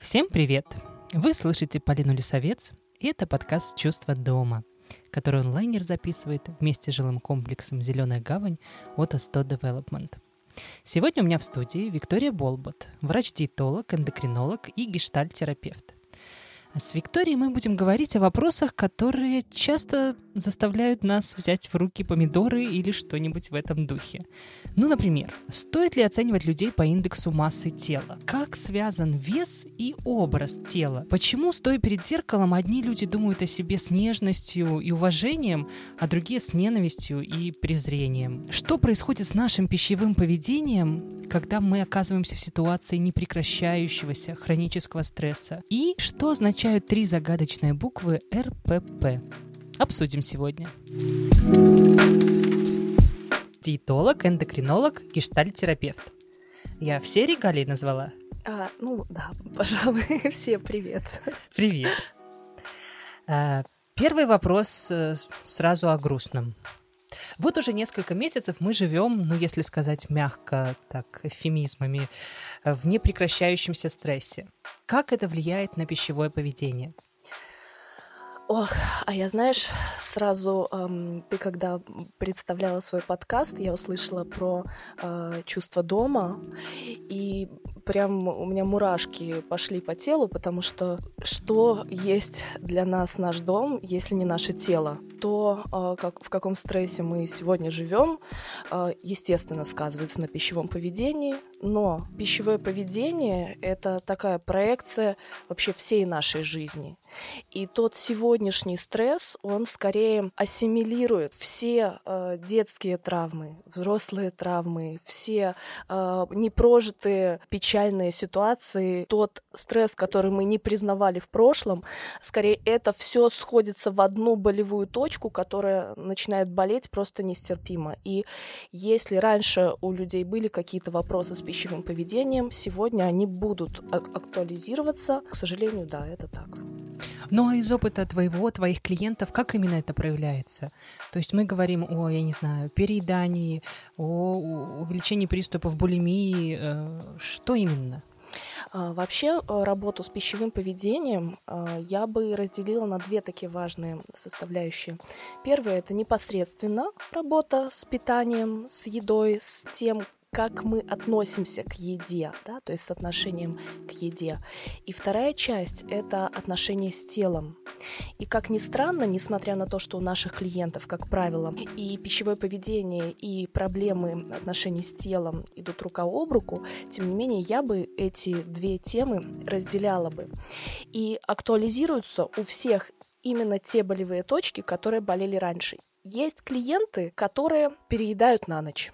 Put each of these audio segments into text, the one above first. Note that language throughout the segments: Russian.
Всем привет! Вы слышите Полину Лисовец, и это подкаст «Чувство дома», который онлайнер записывает вместе с жилым комплексом «Зеленая гавань» от Асто Development. Сегодня у меня в студии Виктория Болбот, врач-диетолог, эндокринолог и гештальт-терапевт. С Викторией мы будем говорить о вопросах, которые часто заставляют нас взять в руки помидоры или что-нибудь в этом духе. Ну, например, стоит ли оценивать людей по индексу массы тела? Как связан вес и образ тела? Почему, стоя перед зеркалом, одни люди думают о себе с нежностью и уважением, а другие с ненавистью и презрением? Что происходит с нашим пищевым поведением, когда мы оказываемся в ситуации непрекращающегося хронического стресса? И что означают три загадочные буквы РПП? Обсудим сегодня. Диетолог, эндокринолог, гештальт-терапевт. Я все регалии назвала? А, ну да, пожалуй, все привет. Привет. А, первый вопрос э, сразу о грустном. Вот уже несколько месяцев мы живем, ну если сказать мягко, так эвфемизмами, в непрекращающемся стрессе. Как это влияет на пищевое поведение? Ох, а я, знаешь, сразу эм, ты когда представляла свой подкаст, я услышала про э, чувство дома, и прям у меня мурашки пошли по телу, потому что что есть для нас наш дом, если не наше тело? То, э, как, в каком стрессе мы сегодня живем, э, естественно, сказывается на пищевом поведении, но пищевое поведение — это такая проекция вообще всей нашей жизни. И тот сегодняшний стресс, он скорее ассимилирует все э, детские травмы, взрослые травмы, все э, непрожитые печальные ситуации, тот стресс, который мы не признавали в прошлом, скорее это все сходится в одну болевую точку, которая начинает болеть просто нестерпимо. И если раньше у людей были какие-то вопросы с пищевым поведением, сегодня они будут актуализироваться. К сожалению, да, это так. Ну а из опыта твоего, твоих клиентов, как именно это проявляется? То есть мы говорим о, я не знаю, переедании, о увеличении приступов булимии. Э, что именно? А, вообще э, работу с пищевым поведением а, я бы разделила на две такие важные составляющие. Первое это непосредственно работа с питанием, с едой, с тем, как мы относимся к еде, да, то есть с отношением к еде. И вторая часть — это отношение с телом. И как ни странно, несмотря на то, что у наших клиентов, как правило, и пищевое поведение, и проблемы отношений с телом идут рука об руку, тем не менее я бы эти две темы разделяла бы. И актуализируются у всех именно те болевые точки, которые болели раньше. Есть клиенты, которые переедают на ночь.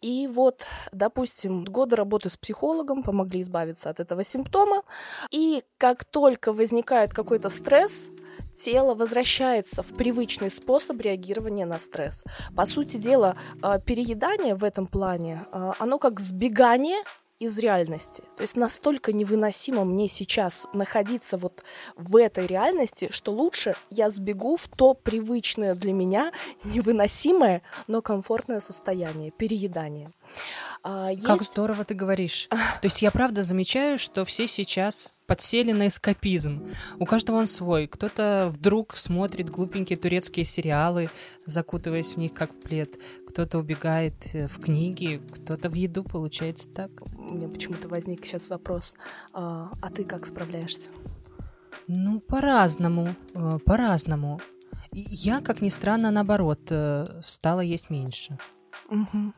И вот, допустим, годы работы с психологом помогли избавиться от этого симптома. И как только возникает какой-то стресс, тело возвращается в привычный способ реагирования на стресс. По сути дела, а, переедание в этом плане, а, оно как сбегание из реальности. То есть настолько невыносимо мне сейчас находиться вот в этой реальности, что лучше я сбегу в то привычное для меня невыносимое, но комфортное состояние, переедание. А, есть... Как здорово ты говоришь. То есть я правда замечаю, что все сейчас подсели на эскапизм. У каждого он свой. Кто-то вдруг смотрит глупенькие турецкие сериалы, закутываясь в них как в плед. Кто-то убегает э, в книги, кто-то в еду, получается так. У меня почему-то возник сейчас вопрос. А, а ты как справляешься? Ну, по-разному. Э, по-разному. Я, как ни странно, наоборот, э, стала есть меньше. Угу.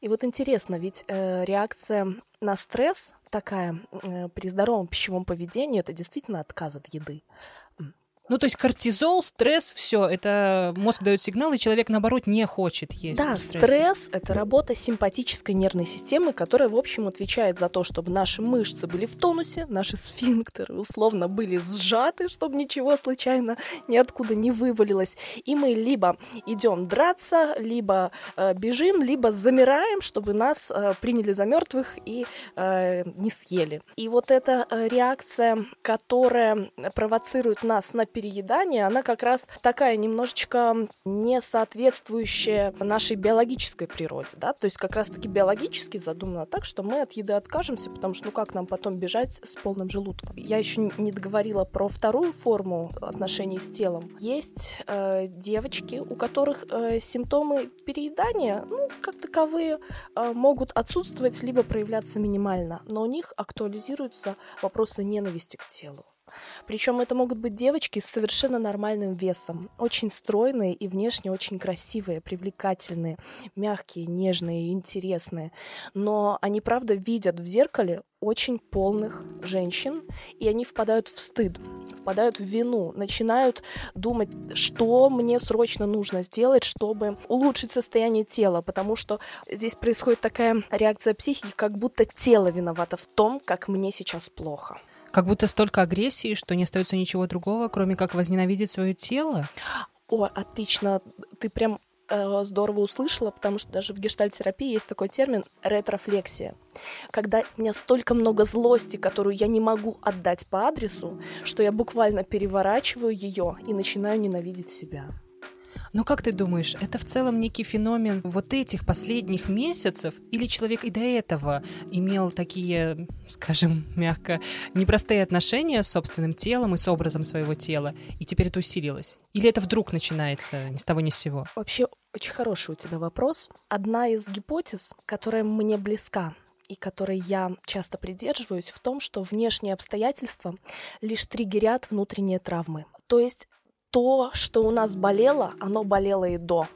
И вот интересно, ведь э, реакция на стресс такая э, при здоровом пищевом поведении это действительно отказ от еды. Ну, то есть кортизол, стресс, все, это мозг дает сигнал, и человек, наоборот, не хочет есть. Да, стресс — это работа симпатической нервной системы, которая, в общем, отвечает за то, чтобы наши мышцы были в тонусе, наши сфинктеры условно были сжаты, чтобы ничего случайно ниоткуда не вывалилось. И мы либо идем драться, либо э, бежим, либо замираем, чтобы нас э, приняли за мертвых и э, не съели. И вот эта э, реакция, которая провоцирует нас на переедания, она как раз такая немножечко не соответствующая нашей биологической природе, да, то есть как раз-таки биологически задумано так, что мы от еды откажемся, потому что ну как нам потом бежать с полным желудком? Я еще не договорила про вторую форму отношений с телом. Есть э, девочки, у которых э, симптомы переедания, ну, как таковые, э, могут отсутствовать либо проявляться минимально, но у них актуализируются вопросы ненависти к телу. Причем это могут быть девочки с совершенно нормальным весом, очень стройные и внешне очень красивые, привлекательные, мягкие, нежные, интересные. Но они, правда, видят в зеркале очень полных женщин, и они впадают в стыд, впадают в вину, начинают думать, что мне срочно нужно сделать, чтобы улучшить состояние тела, потому что здесь происходит такая реакция психики, как будто тело виновато в том, как мне сейчас плохо. Как будто столько агрессии, что не остается ничего другого, кроме как возненавидеть свое тело. О, отлично. Ты прям э, здорово услышала, потому что даже в гештальтерапии есть такой термин ретрофлексия. Когда у меня столько много злости, которую я не могу отдать по адресу, что я буквально переворачиваю ее и начинаю ненавидеть себя. Но как ты думаешь, это в целом некий феномен вот этих последних месяцев? Или человек и до этого имел такие, скажем мягко, непростые отношения с собственным телом и с образом своего тела, и теперь это усилилось? Или это вдруг начинается ни с того ни с сего? Вообще, очень хороший у тебя вопрос. Одна из гипотез, которая мне близка, и которой я часто придерживаюсь, в том, что внешние обстоятельства лишь триггерят внутренние травмы. То есть то, что у нас болело, оно болело и до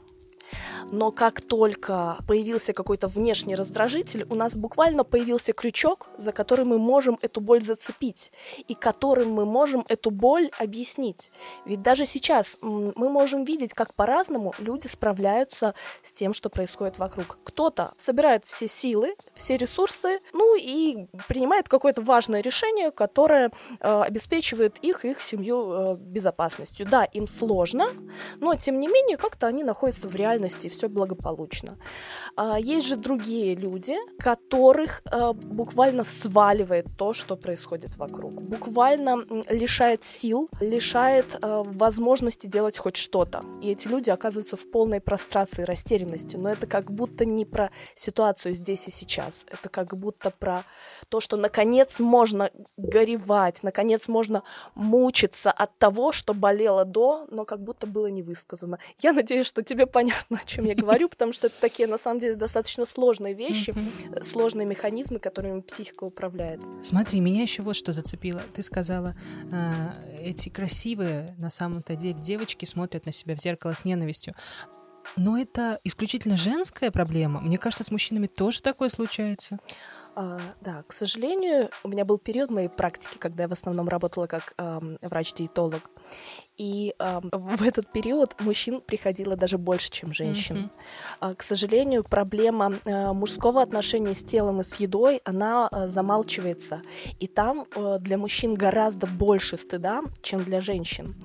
но как только появился какой-то внешний раздражитель, у нас буквально появился крючок, за который мы можем эту боль зацепить, и которым мы можем эту боль объяснить. Ведь даже сейчас мы можем видеть, как по-разному люди справляются с тем, что происходит вокруг. Кто-то собирает все силы, все ресурсы, ну и принимает какое-то важное решение, которое э, обеспечивает их их семью э, безопасностью. Да, им сложно, но тем не менее как-то они находятся в реальности, все благополучно. А, есть же другие люди, которых а, буквально сваливает то, что происходит вокруг. Буквально лишает сил, лишает а, возможности делать хоть что-то. И эти люди оказываются в полной прострации, растерянности. Но это как будто не про ситуацию здесь и сейчас. Это как будто про то, что наконец можно горевать, наконец можно мучиться от того, что болело до, но как будто было не высказано. Я надеюсь, что тебе понятно, о чем я говорю, потому что это такие, на самом деле, достаточно сложные вещи, сложные механизмы, которыми психика управляет. Смотри, меня еще вот что зацепило. Ты сказала, э, эти красивые, на самом-то деле, девочки смотрят на себя в зеркало с ненавистью. Но это исключительно женская проблема. Мне кажется, с мужчинами тоже такое случается. А, да, к сожалению, у меня был период моей практики, когда я в основном работала как э, врач-диетолог. И э, в этот период мужчин приходило даже больше, чем женщин. Mm-hmm. К сожалению, проблема э, мужского отношения с телом и с едой, она э, замалчивается. И там э, для мужчин гораздо больше стыда, чем для женщин.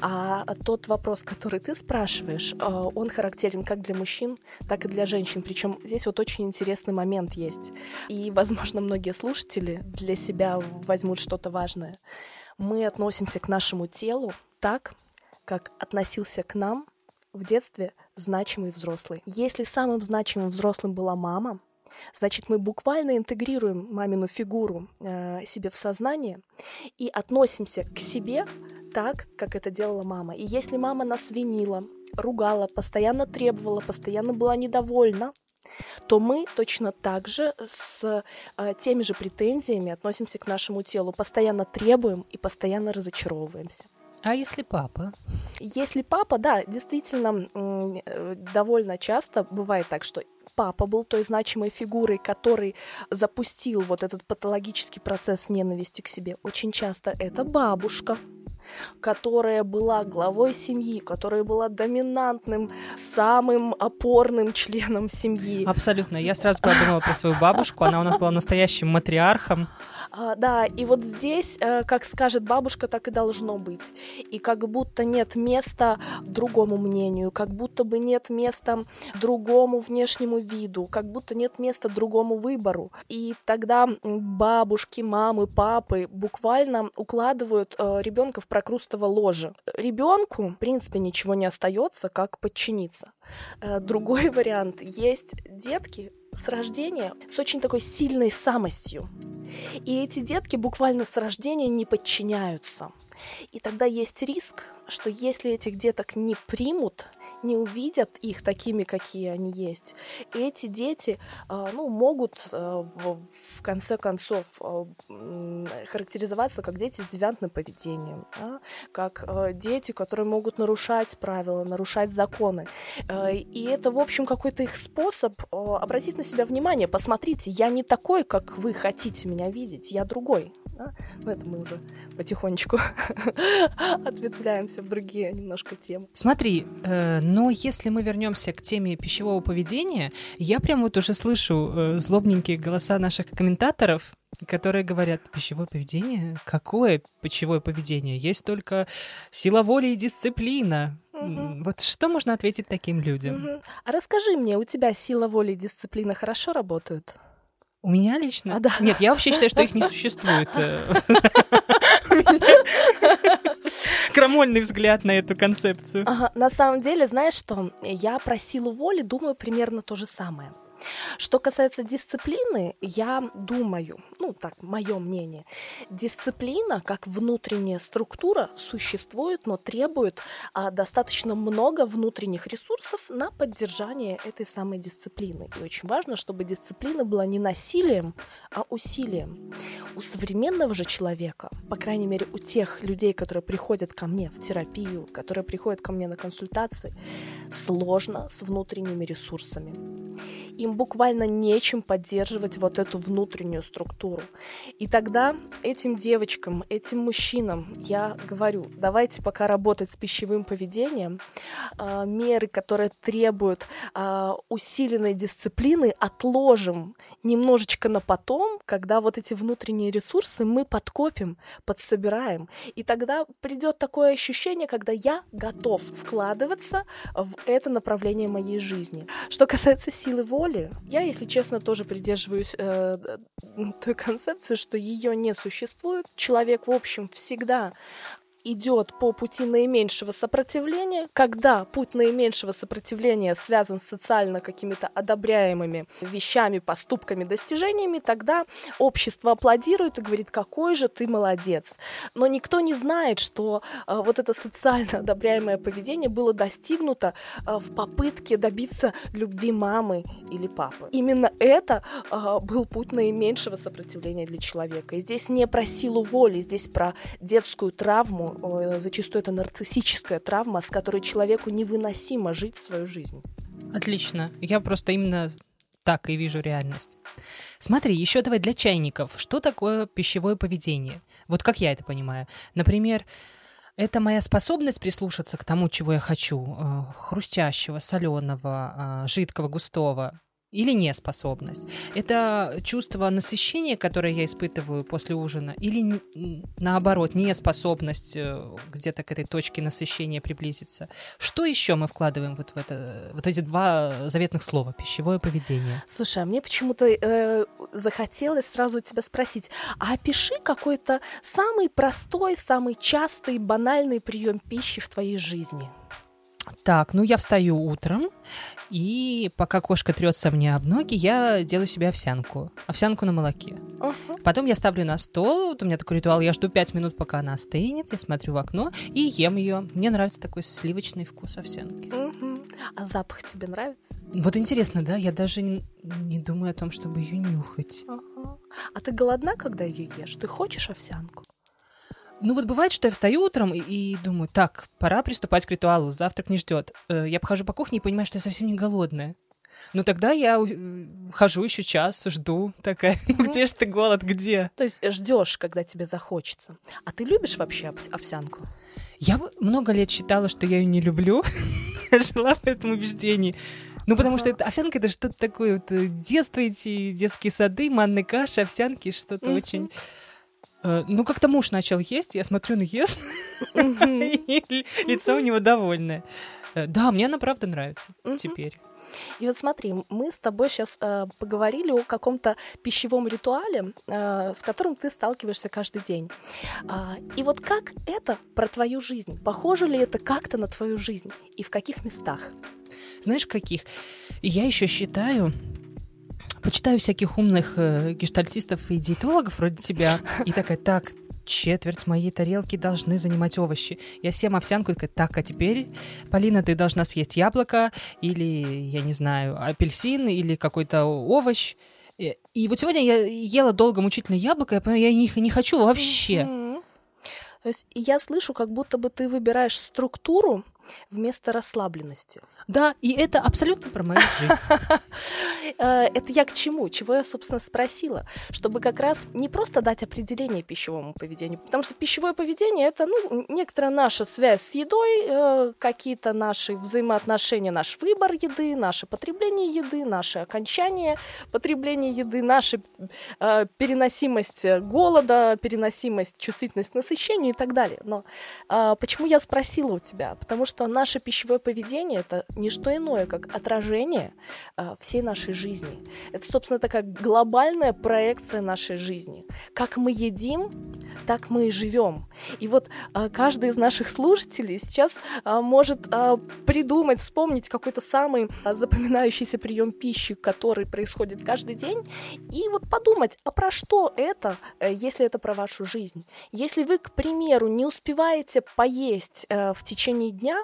А тот вопрос, который ты спрашиваешь, э, он характерен как для мужчин, так и для женщин. Причем здесь вот очень интересный момент есть. И, возможно, многие слушатели для себя возьмут что-то важное. Мы относимся к нашему телу так, как относился к нам в детстве значимый взрослый. Если самым значимым взрослым была мама, значит, мы буквально интегрируем мамину фигуру э, себе в сознание и относимся к себе так, как это делала мама. И если мама нас винила, ругала, постоянно требовала, постоянно была недовольна, то мы точно так же с э, теми же претензиями относимся к нашему телу, постоянно требуем и постоянно разочаровываемся. А если папа? Если папа, да, действительно, э, довольно часто бывает так, что папа был той значимой фигурой, который запустил вот этот патологический процесс ненависти к себе. Очень часто это бабушка, которая была главой семьи, которая была доминантным, самым опорным членом семьи. Абсолютно. Я сразу подумала про свою бабушку. Она у нас была настоящим матриархом. А, да, и вот здесь, э, как скажет бабушка, так и должно быть. И как будто нет места другому мнению, как будто бы нет места другому внешнему виду, как будто нет места другому выбору. И тогда бабушки, мамы, папы буквально укладывают э, ребенка в прокрустово ложе. Ребенку, в принципе, ничего не остается, как подчиниться. Э, другой вариант есть детки, с рождения с очень такой сильной самостью. И эти детки буквально с рождения не подчиняются. И тогда есть риск, что если этих деток не примут, не увидят их такими, какие они есть, эти дети э, ну, могут э, в, конце концов э, характеризоваться как дети с девиантным поведением, да? как дети, которые могут нарушать правила, нарушать законы. И это, в общем, какой-то их способ обратить на себя внимание. Посмотрите, я не такой, как вы хотите меня видеть, я другой. Да? Но это мы уже потихонечку ответвляемся в другие немножко темы. Смотри, э, но если мы вернемся к теме пищевого поведения, я прям вот уже слышу э, злобненькие голоса наших комментаторов, которые говорят, пищевое поведение? Какое пищевое поведение? Есть только сила воли и дисциплина. Угу. Вот что можно ответить таким людям? Угу. А расскажи мне, у тебя сила воли и дисциплина хорошо работают? У меня лично? А, да. Нет, я вообще считаю, что их не существует. Крамольный взгляд на эту концепцию. Ага, на самом деле, знаешь что, я про силу воли думаю примерно то же самое. Что касается дисциплины, я думаю, ну так, мое мнение, дисциплина как внутренняя структура существует, но требует а, достаточно много внутренних ресурсов на поддержание этой самой дисциплины. И очень важно, чтобы дисциплина была не насилием, а усилием. У современного же человека, по крайней мере у тех людей, которые приходят ко мне в терапию, которые приходят ко мне на консультации, сложно с внутренними ресурсами им буквально нечем поддерживать вот эту внутреннюю структуру. И тогда этим девочкам, этим мужчинам я говорю, давайте пока работать с пищевым поведением, э, меры, которые требуют э, усиленной дисциплины, отложим немножечко на потом, когда вот эти внутренние ресурсы мы подкопим, подсобираем. И тогда придет такое ощущение, когда я готов вкладываться в это направление моей жизни. Что касается силы воли, воли, я, если честно, тоже придерживаюсь э, той концепции, что ее не существует. Человек, в общем, всегда идет по пути наименьшего сопротивления, когда путь наименьшего сопротивления связан с социально какими-то одобряемыми вещами, поступками, достижениями, тогда общество аплодирует и говорит, какой же ты молодец. Но никто не знает, что э, вот это социально одобряемое поведение было достигнуто э, в попытке добиться любви мамы или папы. Именно это э, был путь наименьшего сопротивления для человека. И здесь не про силу воли, здесь про детскую травму, зачастую это нарциссическая травма, с которой человеку невыносимо жить свою жизнь. Отлично. Я просто именно так и вижу реальность. Смотри, еще давай для чайников. Что такое пищевое поведение? Вот как я это понимаю. Например, это моя способность прислушаться к тому, чего я хочу. Э, хрустящего, соленого, э, жидкого, густого или неспособность. Это чувство насыщения, которое я испытываю после ужина, или наоборот, неспособность э, где-то к этой точке насыщения приблизиться. Что еще мы вкладываем вот в это, вот эти два заветных слова пищевое поведение? Слушай, а мне почему-то э, захотелось сразу тебя спросить, а опиши какой-то самый простой, самый частый, банальный прием пищи в твоей жизни. Так, ну я встаю утром, и пока кошка трется мне об ноги, я делаю себе овсянку. Овсянку на молоке. Uh-huh. Потом я ставлю на стол, вот у меня такой ритуал, я жду 5 минут, пока она остынет, я смотрю в окно и ем ее. Мне нравится такой сливочный вкус овсянки. Uh-huh. А запах тебе нравится? Вот интересно, да? Я даже не, не думаю о том, чтобы ее нюхать. Uh-huh. А ты голодна, когда ее ешь? Ты хочешь овсянку? Ну вот бывает, что я встаю утром и, и думаю, так, пора приступать к ритуалу, завтрак не ждет. Э, я похожу по кухне и понимаю, что я совсем не голодная. Но тогда я хожу еще час, жду, такая, ну где же ты голод, где? То есть ждешь, когда тебе захочется. А ты любишь вообще овсянку? Я много лет считала, что я ее не люблю. Жила в этом убеждении. Ну, потому что это, овсянка это что-то такое, вот, э, детство эти детские сады, манные каши, овсянки, что-то очень... Э, ну, как-то муж начал есть, я смотрю, он ест, и лицо у него довольное. Э, да, мне она правда нравится теперь. И вот смотри, мы с тобой сейчас э, поговорили о каком-то пищевом ритуале, э, с которым ты сталкиваешься каждый день. А, и вот как это про твою жизнь? Похоже ли это как-то на твою жизнь? И в каких местах? Знаешь, каких? Я еще считаю, почитаю всяких умных э, гештальтистов и диетологов вроде тебя, и такая, так, четверть моей тарелки должны занимать овощи. Я съем овсянку и такая, так, а теперь, Полина, ты должна съесть яблоко или, я не знаю, апельсин или какой-то овощ. И, и вот сегодня я ела долго мучительно яблоко, я понимаю, я не, не хочу вообще. То есть я слышу, как будто бы ты выбираешь структуру, вместо расслабленности. Да, и это абсолютно про мою жизнь. Э, это я к чему? Чего я, собственно, спросила? Чтобы как раз не просто дать определение пищевому поведению, потому что пищевое поведение — это ну, некоторая наша связь с едой, э, какие-то наши взаимоотношения, наш выбор еды, наше потребление еды, наше окончание потребления еды, наша э, переносимость голода, переносимость, чувствительность к насыщению и так далее. Но почему я спросила у тебя? Потому что что наше пищевое поведение это не что иное, как отражение э, всей нашей жизни. Это, собственно, такая глобальная проекция нашей жизни. Как мы едим, так мы и живем. И вот э, каждый из наших слушателей сейчас э, может э, придумать, вспомнить какой-то самый э, запоминающийся прием пищи, который происходит каждый день, и вот подумать, а про что это, э, если это про вашу жизнь? Если вы, к примеру, не успеваете поесть э, в течение дня,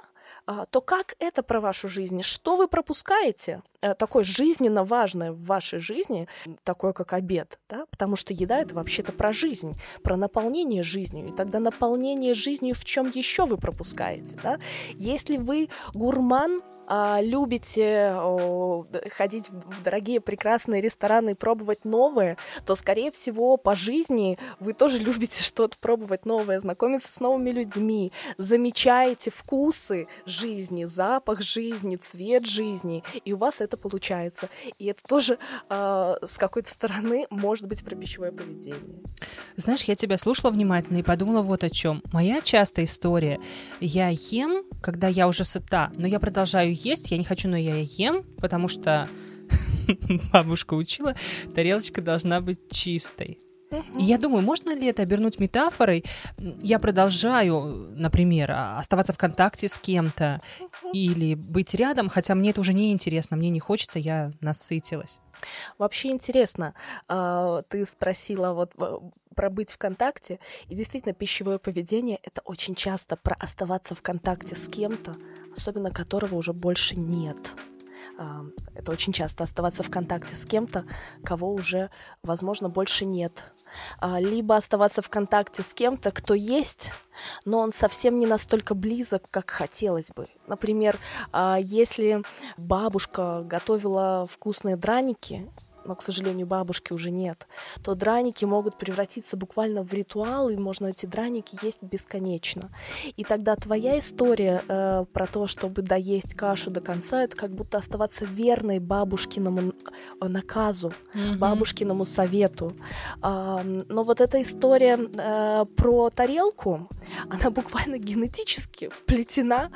то как это про вашу жизнь? Что вы пропускаете э, такое жизненно важное в вашей жизни, такое как обед? Да? Потому что еда это вообще-то про жизнь, про наполнение жизнью. И тогда наполнение жизнью в чем еще вы пропускаете? Да? Если вы гурман, а, любите о, ходить в дорогие прекрасные рестораны и пробовать новое, то, скорее всего, по жизни вы тоже любите что-то пробовать новое, знакомиться с новыми людьми, замечаете вкусы жизни, запах жизни, цвет жизни, и у вас это получается. И это тоже э, с какой-то стороны может быть про пищевое поведение. Знаешь, я тебя слушала внимательно и подумала вот о чем. Моя частая история. Я ем, когда я уже сыта, но я продолжаю есть, я не хочу, но я ем, потому что бабушка учила, тарелочка должна быть чистой. И я думаю, можно ли это обернуть метафорой? Я продолжаю, например, оставаться в контакте с кем-то или быть рядом, хотя мне это уже не интересно, мне не хочется, я насытилась. Вообще интересно, а, ты спросила вот про быть в контакте, и действительно пищевое поведение — это очень часто про оставаться в контакте с кем-то, особенно которого уже больше нет. Это очень часто оставаться в контакте с кем-то, кого уже, возможно, больше нет. А, либо оставаться в контакте с кем-то, кто есть, но он совсем не настолько близок, как хотелось бы. Например, а, если бабушка готовила вкусные драники, но, к сожалению, бабушки уже нет, то драники могут превратиться буквально в ритуал, и можно эти драники есть бесконечно. И тогда твоя история э, про то, чтобы доесть кашу до конца, это как будто оставаться верной бабушкиному э, наказу, mm-hmm. бабушкиному совету. Э, но вот эта история э, про тарелку, она буквально генетически вплетена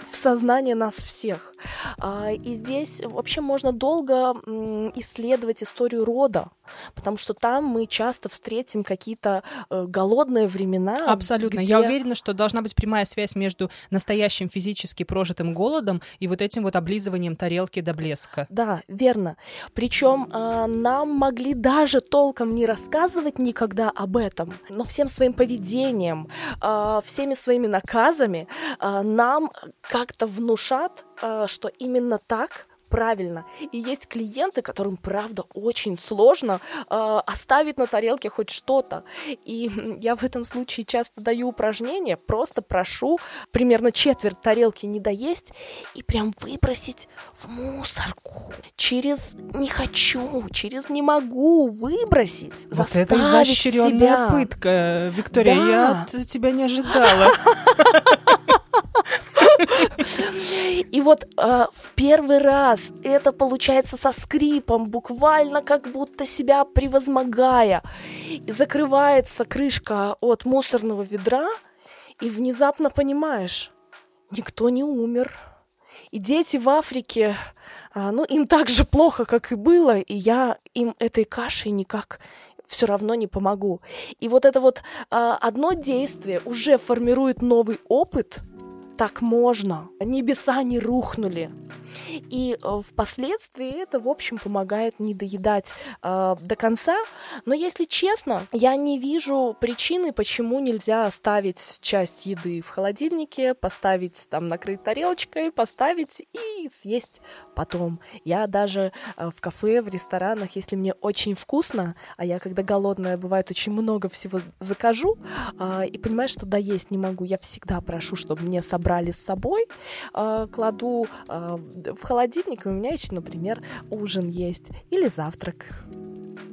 в сознание нас всех. Э, и здесь вообще можно долго э, исследовать исследовать историю рода, потому что там мы часто встретим какие-то э, голодные времена. Абсолютно. Где... Я уверена, что должна быть прямая связь между настоящим физически прожитым голодом и вот этим вот облизыванием тарелки до блеска. Да, верно. Причем э, нам могли даже толком не рассказывать никогда об этом, но всем своим поведением, э, всеми своими наказами э, нам как-то внушат, э, что именно так правильно. И есть клиенты, которым, правда, очень сложно э, оставить на тарелке хоть что-то. И я в этом случае часто даю упражнения, просто прошу примерно четверть тарелки не доесть и прям выбросить в мусорку. Через «не хочу», через «не могу» выбросить, Вот это изощренная себя. пытка, Виктория, да. я от тебя не ожидала. И вот э, в первый раз это получается со скрипом, буквально как будто себя превозмогая. И закрывается крышка от мусорного ведра, и внезапно понимаешь, никто не умер. И дети в Африке, а, ну, им так же плохо, как и было, и я им этой кашей никак все равно не помогу. И вот это вот а, одно действие уже формирует новый опыт, так можно. Небеса не рухнули. И э, впоследствии это, в общем, помогает не доедать э, до конца. Но если честно, я не вижу причины, почему нельзя оставить часть еды в холодильнике, поставить там, накрыть тарелочкой, поставить и съесть потом. Я даже э, в кафе, в ресторанах, если мне очень вкусно, а я когда голодная, бывает очень много всего закажу, э, и понимаю, что доесть не могу, я всегда прошу, чтобы мне собрали с собой, э, кладу э, в холодильник, и у меня еще, например, ужин есть или завтрак.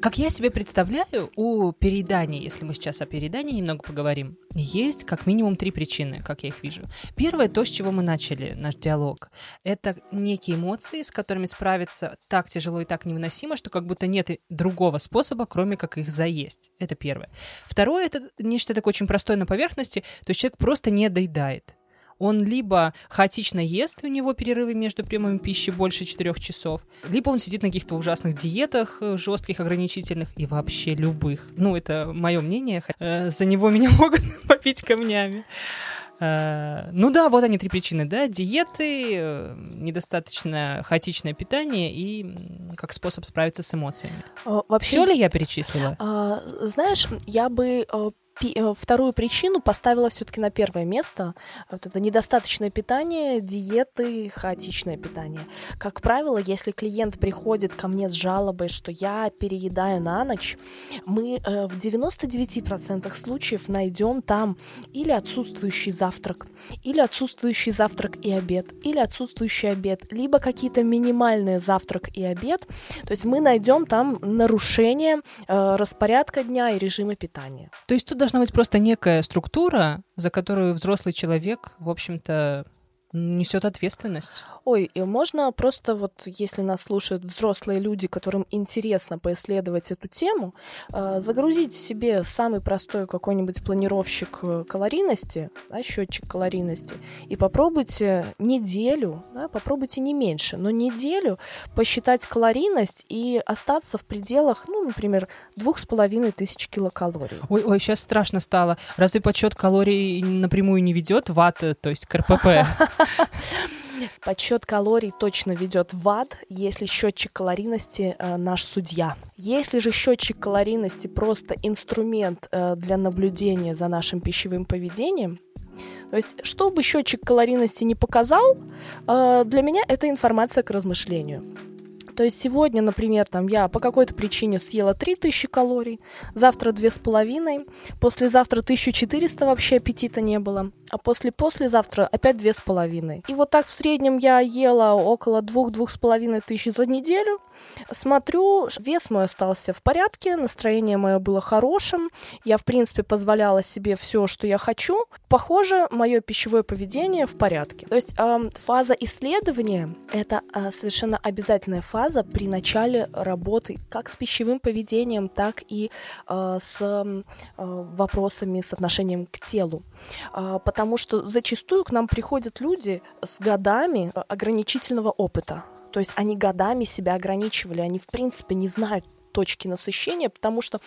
Как я себе представляю, у переедания, если мы сейчас о переедании немного поговорим, есть как минимум три причины, как я их вижу. Первое, то, с чего мы начали наш диалог, это некие эмоции, с которыми справиться так тяжело и так невыносимо, что как будто нет другого способа, кроме как их заесть. Это первое. Второе, это нечто такое очень простое на поверхности, то есть человек просто не доедает он либо хаотично ест, у него перерывы между приемами пищи больше 4 часов, либо он сидит на каких-то ужасных диетах, э, жестких, ограничительных и вообще любых. Ну, это мое мнение. Э, за него меня могут попить камнями. Э, ну да, вот они три причины, да, диеты, недостаточно хаотичное питание и как способ справиться с эмоциями. Вообще, Все ли я перечислила? А, знаешь, я бы Э, вторую причину поставила все-таки на первое место. Вот это недостаточное питание, диеты, хаотичное питание. Как правило, если клиент приходит ко мне с жалобой, что я переедаю на ночь, мы э, в 99% случаев найдем там или отсутствующий завтрак, или отсутствующий завтрак и обед, или отсутствующий обед, либо какие-то минимальные завтрак и обед. То есть мы найдем там нарушение э, распорядка дня и режима питания. То есть тут должна быть просто некая структура, за которую взрослый человек, в общем-то, несет ответственность. Ой, и можно просто вот, если нас слушают взрослые люди, которым интересно поисследовать эту тему, э, загрузить себе самый простой какой-нибудь планировщик э, калорийности, да, счетчик калорийности, и попробуйте неделю, да, попробуйте не меньше, но неделю посчитать калорийность и остаться в пределах, ну, например, двух с половиной тысяч килокалорий. Ой, ой, сейчас страшно стало. Разве подсчет калорий напрямую не ведет ВАТ, то есть КРПП? Подсчет калорий точно ведет в ад, если счетчик калорийности э, наш судья. Если же счетчик калорийности просто инструмент э, для наблюдения за нашим пищевым поведением, то есть, что бы счетчик калорийности не показал, э, для меня это информация к размышлению. То есть сегодня, например, там я по какой-то причине съела 3000 калорий, завтра 2500, послезавтра 1400 вообще аппетита не было, а после-послезавтра опять 2500. И вот так в среднем я ела около 2-2,5 тысяч за неделю. Смотрю, вес мой остался в порядке, настроение мое было хорошим, я, в принципе, позволяла себе все, что я хочу. Похоже, мое пищевое поведение в порядке. То есть э, фаза исследования — это э, совершенно обязательная фаза, фаза при начале работы как с пищевым поведением, так и э, с э, вопросами, с отношением к телу. Э, потому что зачастую к нам приходят люди с годами ограничительного опыта. То есть они годами себя ограничивали, они в принципе не знают точки насыщения, потому что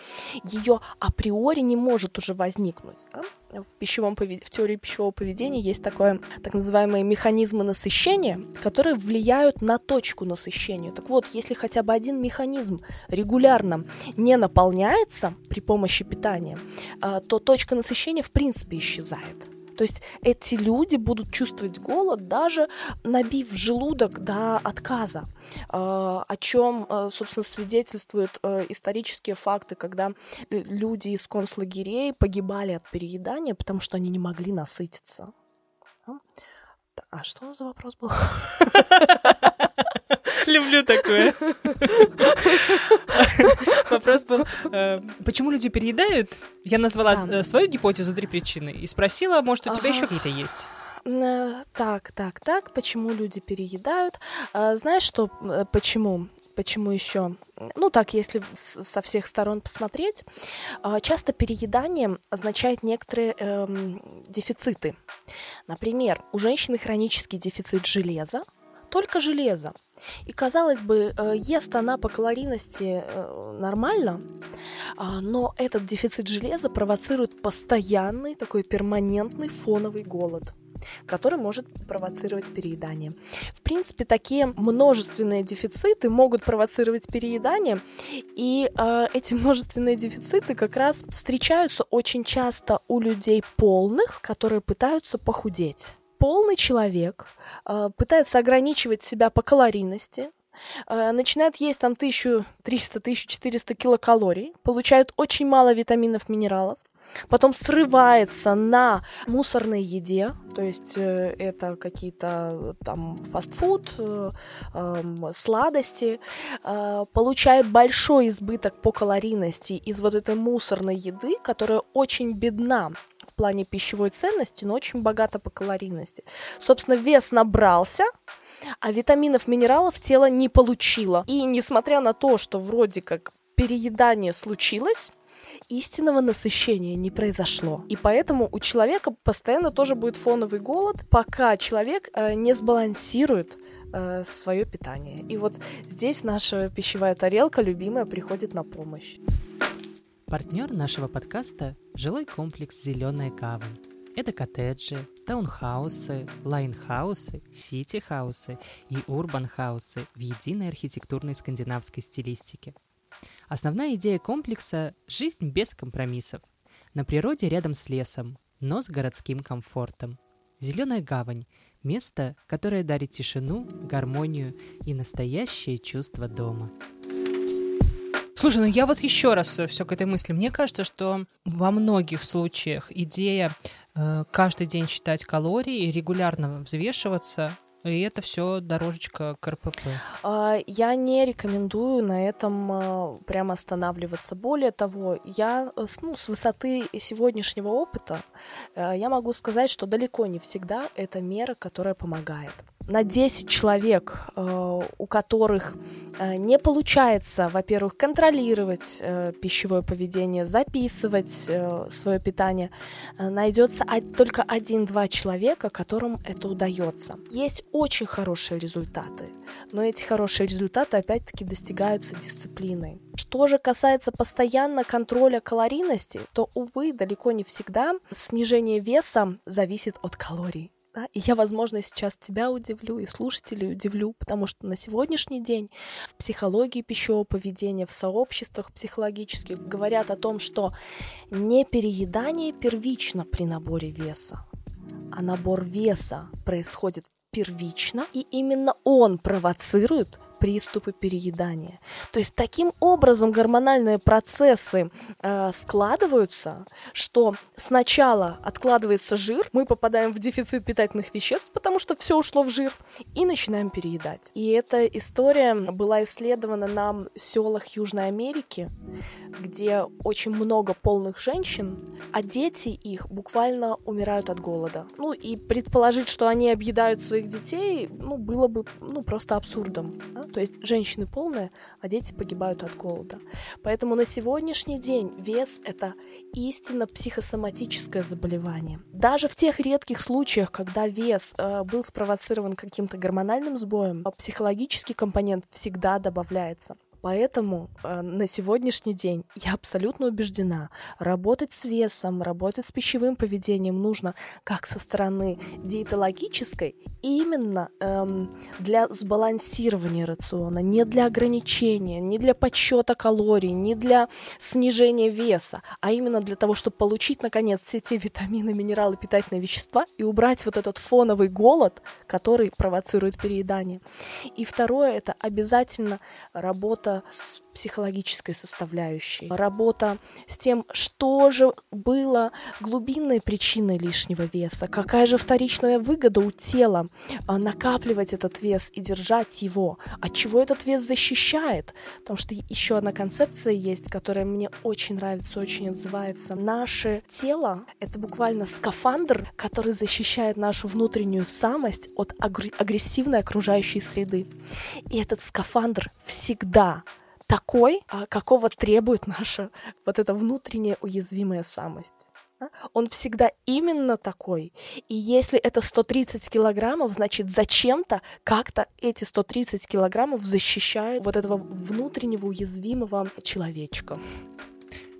ее априори не может уже возникнуть. Да? В, пищевом повед... в теории пищевого поведения есть такое, так называемые механизмы насыщения, которые влияют на точку насыщения. Так вот, если хотя бы один механизм регулярно не наполняется при помощи питания, а, то точка насыщения в принципе исчезает. То есть эти люди будут чувствовать голод, даже набив желудок до отказа, а, о чем, а, собственно, свидетельствуют а, исторические факты, когда люди из концлагерей погибали от переедания, потому что они не могли насытиться. А что у нас за вопрос был? Люблю такое. Вопрос был, э, почему люди переедают? Я назвала э, свою гипотезу три причины и спросила, может, у тебя еще какие-то есть? Э, Так, так, так, почему люди переедают? Знаешь, что, почему? Почему еще? Ну, так, если со всех сторон посмотреть, часто переедание означает некоторые эм, дефициты. Например, у женщины хронический дефицит железа, только железа. И, казалось бы, э, ест она по калорийности э, нормально, а, но этот дефицит железа провоцирует постоянный такой перманентный фоновый голод который может провоцировать переедание. В принципе, такие множественные дефициты могут провоцировать переедание, и э, эти множественные дефициты как раз встречаются очень часто у людей полных, которые пытаются похудеть. Полный человек э, пытается ограничивать себя по калорийности, э, начинает есть там 1300-1400 килокалорий, получает очень мало витаминов, минералов, потом срывается на мусорной еде, то есть э, это какие-то там фастфуд, эм, сладости, получает большой избыток по калорийности из вот этой мусорной еды, которая очень бедна плане пищевой ценности, но очень богата по калорийности. Собственно, вес набрался, а витаминов, минералов тело не получило. И несмотря на то, что вроде как переедание случилось, истинного насыщения не произошло. И поэтому у человека постоянно тоже будет фоновый голод, пока человек э, не сбалансирует свое питание. И вот здесь наша пищевая тарелка любимая приходит на помощь. Партнер нашего подкаста – жилой комплекс «Зеленая гавань». Это коттеджи, таунхаусы, лайнхаусы, сити-хаусы и урбан-хаусы в единой архитектурной скандинавской стилистике. Основная идея комплекса – жизнь без компромиссов. На природе рядом с лесом, но с городским комфортом. Зеленая гавань – место, которое дарит тишину, гармонию и настоящее чувство дома. Слушай, ну я вот еще раз все к этой мысли. Мне кажется, что во многих случаях идея э, каждый день считать калории и регулярно взвешиваться и это все дорожечка к РПП. А, Я не рекомендую на этом а, прямо останавливаться. Более того, я э, ну, с высоты сегодняшнего опыта э, я могу сказать, что далеко не всегда это мера, которая помогает. На 10 человек, э, у которых э, не получается, во-первых, контролировать э, пищевое поведение, записывать свое питание, найдется только один-два человека, которым это удается. Есть очень хорошие результаты, но эти хорошие результаты опять-таки достигаются дисциплиной. Что же касается постоянно контроля калорийности, то, увы, далеко не всегда снижение веса зависит от калорий. Да? И я, возможно, сейчас тебя удивлю и слушателей удивлю, потому что на сегодняшний день в психологии пищевого поведения, в сообществах психологических говорят о том, что не переедание первично при наборе веса, а набор веса происходит первично, и именно он провоцирует приступы переедания. То есть таким образом гормональные процессы э, складываются, что сначала откладывается жир, мы попадаем в дефицит питательных веществ, потому что все ушло в жир, и начинаем переедать. И эта история была исследована на селах Южной Америки, где очень много полных женщин, а дети их буквально умирают от голода. Ну и предположить, что они объедают своих детей, ну, было бы ну, просто абсурдом. да. То есть женщины полные, а дети погибают от голода. Поэтому на сегодняшний день вес — это истинно психосоматическое заболевание. Даже в тех редких случаях, когда вес э, был спровоцирован каким-то гормональным сбоем, психологический компонент всегда добавляется. Поэтому э, на сегодняшний день я абсолютно убеждена, работать с весом, работать с пищевым поведением нужно как со стороны диетологической, именно эм, для сбалансирования рациона, не для ограничения, не для подсчета калорий, не для снижения веса, а именно для того, чтобы получить, наконец, все те витамины, минералы, питательные вещества и убрать вот этот фоновый голод, который провоцирует переедание. И второе — это обязательно работа с психологической составляющей, работа с тем, что же было глубинной причиной лишнего веса, какая же вторичная выгода у тела а, накапливать этот вес и держать его, от чего этот вес защищает. Потому что еще одна концепция есть, которая мне очень нравится, очень отзывается. Наше тело — это буквально скафандр, который защищает нашу внутреннюю самость от агрессивной окружающей среды. И этот скафандр всегда такой, а, какого требует наша вот эта внутренняя уязвимая самость. Он всегда именно такой. И если это 130 килограммов, значит, зачем-то как-то эти 130 килограммов защищают вот этого внутреннего уязвимого человечка.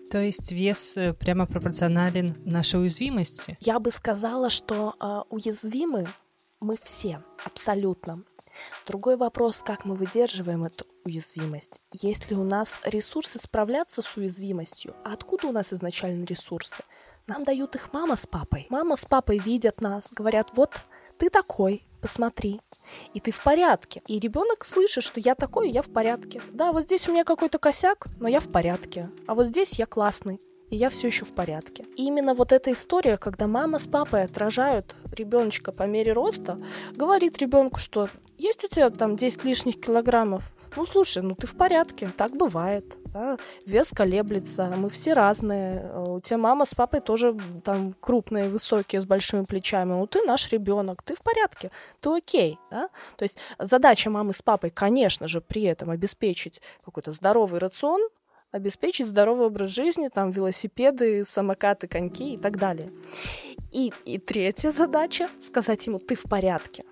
То есть вес э, прямо пропорционален нашей уязвимости? Я бы сказала, что э, уязвимы мы все, абсолютно. Другой вопрос, как мы выдерживаем эту уязвимость. Есть ли у нас ресурсы справляться с уязвимостью? А откуда у нас изначально ресурсы? Нам дают их мама с папой. Мама с папой видят нас, говорят, вот ты такой, посмотри, и ты в порядке. И ребенок слышит, что я такой, я в порядке. Да, вот здесь у меня какой-то косяк, но я в порядке. А вот здесь я классный и я все еще в порядке. И именно вот эта история, когда мама с папой отражают ребеночка по мере роста, говорит ребенку, что есть у тебя там 10 лишних килограммов, ну слушай, ну ты в порядке, так бывает, да? вес колеблется, мы все разные, у тебя мама с папой тоже там крупные, высокие, с большими плечами, ну ты наш ребенок, ты в порядке, ты окей, да? То есть задача мамы с папой, конечно же, при этом обеспечить какой-то здоровый рацион, обеспечить здоровый образ жизни, там велосипеды, самокаты, коньки и так далее. И, и третья задача — сказать ему, ты в порядке.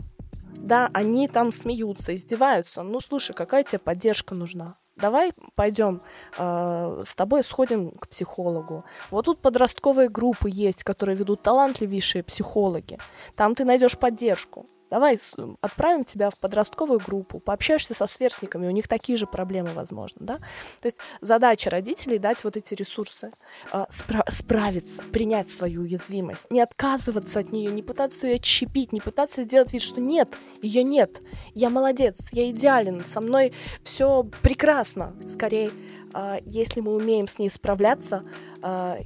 Да, они там смеются, издеваются. Ну, слушай, какая тебе поддержка нужна? Давай пойдем э, с тобой сходим к психологу. Вот тут подростковые группы есть, которые ведут талантливейшие психологи. Там ты найдешь поддержку. Давай отправим тебя в подростковую группу, пообщаешься со сверстниками, у них такие же проблемы, возможно, да? То есть задача родителей дать вот эти ресурсы, э, спра- справиться, принять свою уязвимость, не отказываться от нее, не пытаться ее отщепить, не пытаться сделать вид, что нет, ее нет, я молодец, я идеален, со мной все прекрасно, скорее а, если мы умеем с ней справляться, а,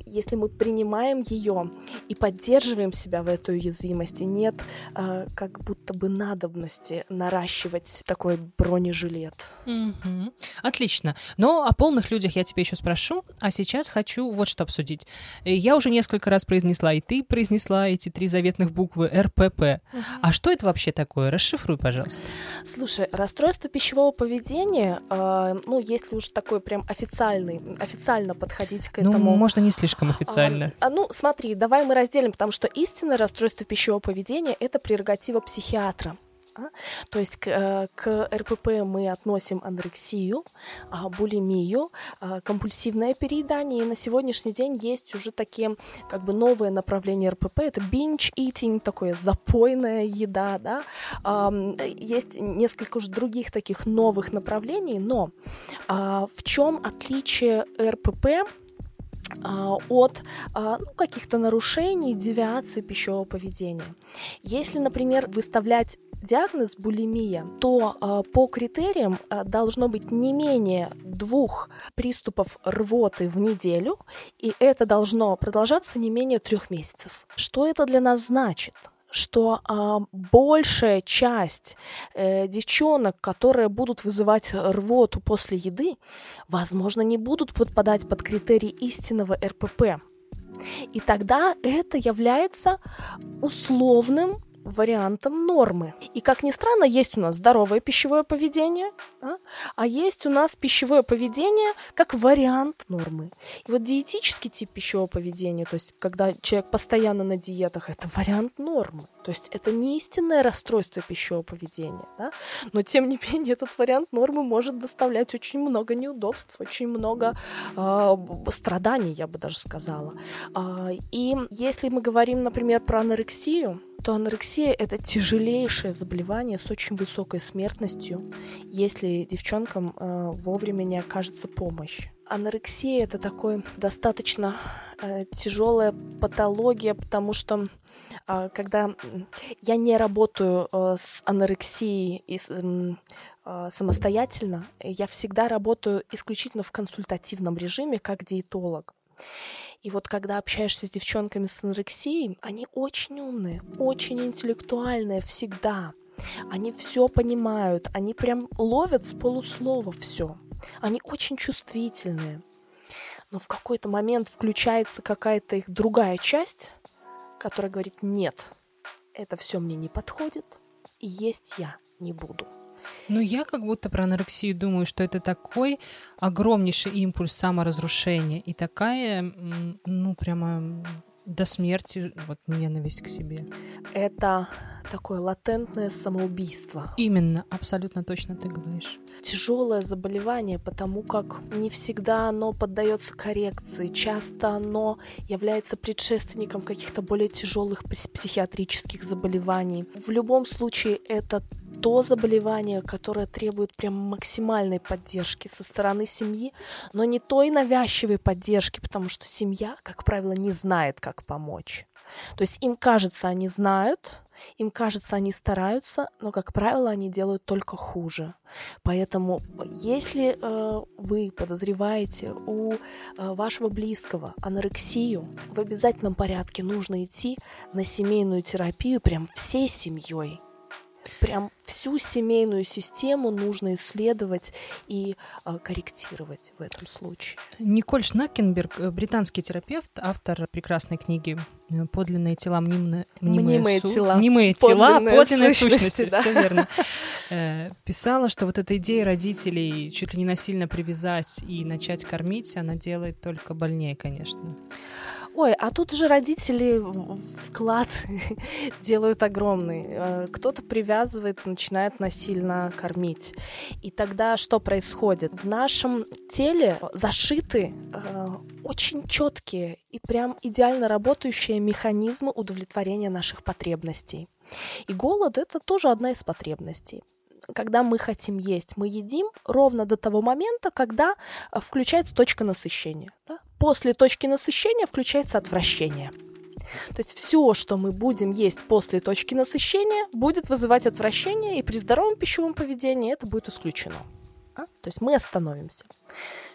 если мы принимаем ее и поддерживаем себя в этой уязвимости, нет а, как будто бы надобности наращивать такой бронежилет. Угу. Отлично. Но о полных людях я тебе еще спрошу, а сейчас хочу вот что обсудить. Э, я уже несколько раз произнесла, и ты произнесла эти три заветных буквы РПП. Угу. А что это вообще такое? Расшифруй, пожалуйста. Слушай, расстройство пищевого поведения, ну, если уж такой прям официальный, официально подходить к ну, этому. Ну, можно не слишком официально. А, а, ну, смотри, давай мы разделим, потому что истинное расстройство пищевого поведения — это прерогатива психиатра. Да? То есть к, э, к РПП мы относим анорексию, а, булимию, а, компульсивное переедание. И на сегодняшний день есть уже такие как бы новые направления РПП. Это binge eating, такое запойная еда. Да? Есть несколько уже других таких новых направлений, но а, в чем отличие РПП от ну, каких-то нарушений, девиаций пищевого поведения. Если, например, выставлять диагноз булимия, то э, по критериям должно быть не менее двух приступов рвоты в неделю, и это должно продолжаться не менее трех месяцев. Что это для нас значит? Что а, большая часть э, девчонок, которые будут вызывать рвоту после еды, возможно, не будут подпадать под критерии истинного РПП. И тогда это является условным вариантом нормы. И, как ни странно, есть у нас здоровое пищевое поведение, да? а есть у нас пищевое поведение как вариант нормы. И вот диетический тип пищевого поведения, то есть когда человек постоянно на диетах, это вариант нормы. То есть это не истинное расстройство пищевого поведения, да? но тем не менее этот вариант нормы может доставлять очень много неудобств, очень много э, страданий, я бы даже сказала. Э, и если мы говорим, например, про анорексию, то анорексия — это тяжелейшее заболевание с очень высокой смертностью, если девчонкам э, вовремя не окажется помощь. Анорексия это такой достаточно э, тяжелая патология, потому что э, когда я не работаю э, с анорексией и с, э, самостоятельно, я всегда работаю исключительно в консультативном режиме как диетолог. И вот когда общаешься с девчонками с анорексией, они очень умные, очень интеллектуальные всегда. Они все понимают, они прям ловят с полуслова все. Они очень чувствительные. Но в какой-то момент включается какая-то их другая часть, которая говорит, нет, это все мне не подходит, и есть я не буду. Ну, я как будто про анорексию думаю, что это такой огромнейший импульс саморазрушения и такая, ну, прямо до смерти вот ненависть к себе. Это такое латентное самоубийство. Именно, абсолютно точно ты говоришь. Тяжелое заболевание, потому как не всегда оно поддается коррекции, часто оно является предшественником каких-то более тяжелых психиатрических заболеваний. В любом случае это то заболевание, которое требует прям максимальной поддержки со стороны семьи, но не той навязчивой поддержки, потому что семья, как правило, не знает, как помочь. То есть им кажется, они знают, им кажется, они стараются, но, как правило, они делают только хуже. Поэтому, если э, вы подозреваете у э, вашего близкого анорексию, в обязательном порядке нужно идти на семейную терапию прям всей семьей прям всю семейную систему нужно исследовать и э, корректировать в этом случае. Николь Шнакенберг, э, британский терапевт, автор прекрасной книги э, «Подлинные тела, мнимые, мнимые, мнимые су... тела, мнимые тела, подлинные сущности», сущности да. все верно. Писала, что вот эта идея родителей чуть ли не насильно привязать и начать кормить, она делает только больнее, конечно. Ой, а тут же родители вклад делают огромный. Э, кто-то привязывает начинает насильно кормить. И тогда что происходит? В нашем теле зашиты э, очень четкие и прям идеально работающие механизмы удовлетворения наших потребностей. И голод это тоже одна из потребностей когда мы хотим есть, мы едим ровно до того момента, когда э, включается точка насыщения. Да? После точки насыщения включается отвращение. То есть все, что мы будем есть после точки насыщения, будет вызывать отвращение, и при здоровом пищевом поведении это будет исключено. А? То есть мы остановимся.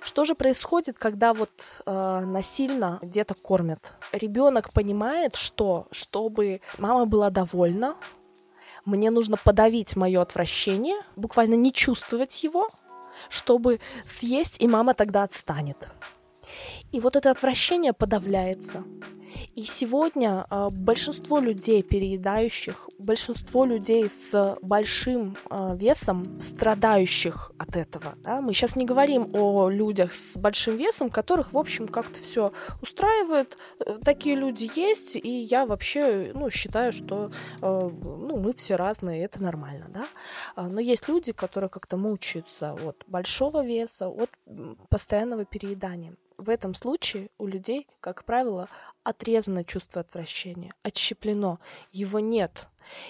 Что же происходит, когда вот э, насильно где-то кормят? Ребенок понимает, что чтобы мама была довольна, мне нужно подавить мое отвращение, буквально не чувствовать его, чтобы съесть, и мама тогда отстанет. И вот это отвращение подавляется. И сегодня э, большинство людей переедающих, большинство людей с большим э, весом, страдающих от этого, да, мы сейчас не говорим о людях с большим весом, которых, в общем, как-то все устраивает. Э, такие люди есть, и я вообще, ну, считаю, что, э, ну, мы все разные, это нормально, да. А, но есть люди, которые как-то мучаются от большого веса, от постоянного переедания. В этом случае у людей, как правило, отрезано чувство отвращения, отщеплено, его нет.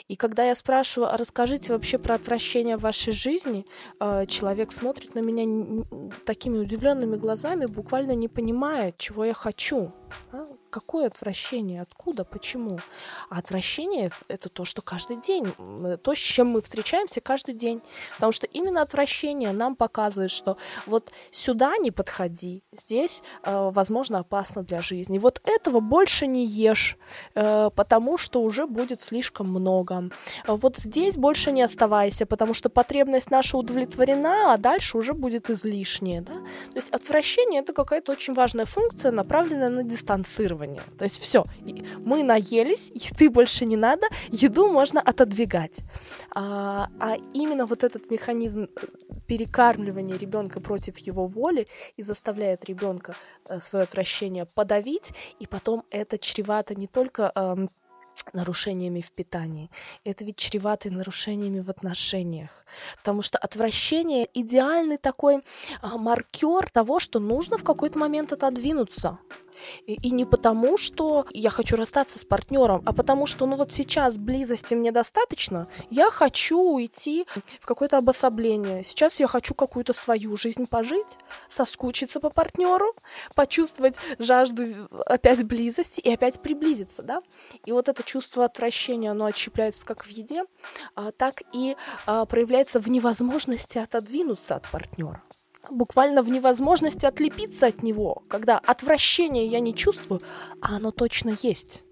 И когда я спрашиваю, а расскажите вообще про отвращение в вашей жизни, э, человек смотрит на меня такими удивленными глазами, буквально не понимая, чего я хочу. Какое отвращение? Откуда? Почему? А отвращение — это то, что каждый день, то, с чем мы встречаемся каждый день. Потому что именно отвращение нам показывает, что вот сюда не подходи, здесь, э, возможно, опасно для жизни. Вот этого больше не ешь, э, потому что уже будет слишком много. Вот здесь больше не оставайся, потому что потребность наша удовлетворена, а дальше уже будет излишнее. Да? То есть отвращение — это какая-то очень важная функция, направленная на дистанцирование дистанцирование. То есть все, мы наелись, еды больше не надо, еду можно отодвигать. А, а именно вот этот механизм э, перекармливания ребенка против его воли и заставляет ребенка э, свое отвращение подавить, и потом это чревато не только эм, нарушениями в питании. Это ведь чревато нарушениями в отношениях. Потому что отвращение — идеальный такой а, маркер того, что нужно в какой-то момент отодвинуться. И, и не потому, что я хочу расстаться с партнером, а потому что, ну вот сейчас близости мне достаточно, я хочу уйти в какое-то обособление. Сейчас я хочу какую-то свою жизнь пожить, соскучиться по партнеру, почувствовать жажду опять близости и опять приблизиться, да. И вот это чувство отвращения, оно отщепляется как в еде, а, так и а, проявляется в невозможности отодвинуться от партнера буквально в невозможности отлепиться от него, когда отвращения я не чувствую, а оно точно есть.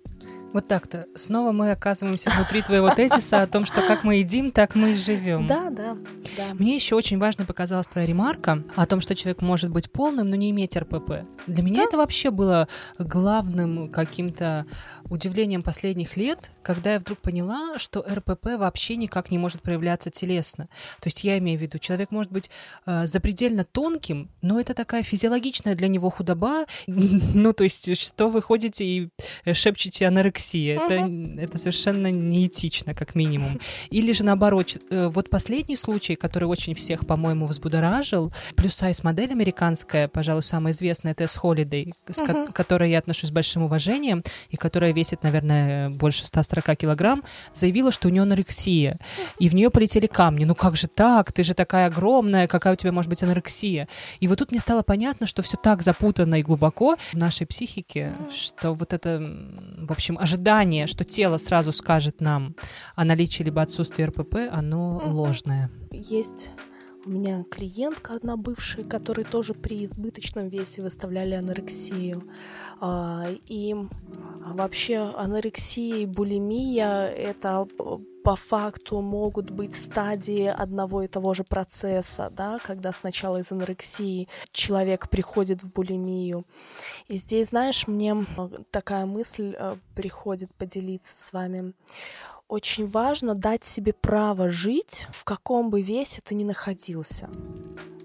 Вот так-то. Снова мы оказываемся внутри твоего тезиса о том, что как мы едим, так мы и живем. Да, да, да. Мне еще очень важно показалась твоя ремарка о том, что человек может быть полным, но не иметь РПП. Для меня да. это вообще было главным каким-то удивлением последних лет, когда я вдруг поняла, что РПП вообще никак не может проявляться телесно. То есть я имею в виду, человек может быть э, запредельно тонким, но это такая физиологичная для него худоба. ну, то есть что вы ходите и шепчете анорексия? Угу. Это, это совершенно неэтично, как минимум. Или же наоборот, э, вот последний случай, который очень всех, по-моему, взбудоражил, плюс-сайз модель американская, пожалуй, самая известная, это S Holiday, с угу. к которой я отношусь с большим уважением, и которая весит, наверное, больше 140 килограмм, заявила, что у нее анорексия. И в нее полетели камни. Ну как же так? Ты же такая огромная, какая у тебя может быть анорексия? И вот тут мне стало понятно, что все так запутано и глубоко в нашей психике, что вот это, в общем, ожидание, что тело сразу скажет нам о наличии либо отсутствии РПП, оно ложное. Есть у меня клиентка одна бывшая, которой тоже при избыточном весе выставляли анорексию. А, и вообще анорексия и булимия — это по факту могут быть стадии одного и того же процесса, да, когда сначала из анорексии человек приходит в булимию. И здесь, знаешь, мне такая мысль э, приходит поделиться с вами очень важно дать себе право жить, в каком бы весе ты ни находился.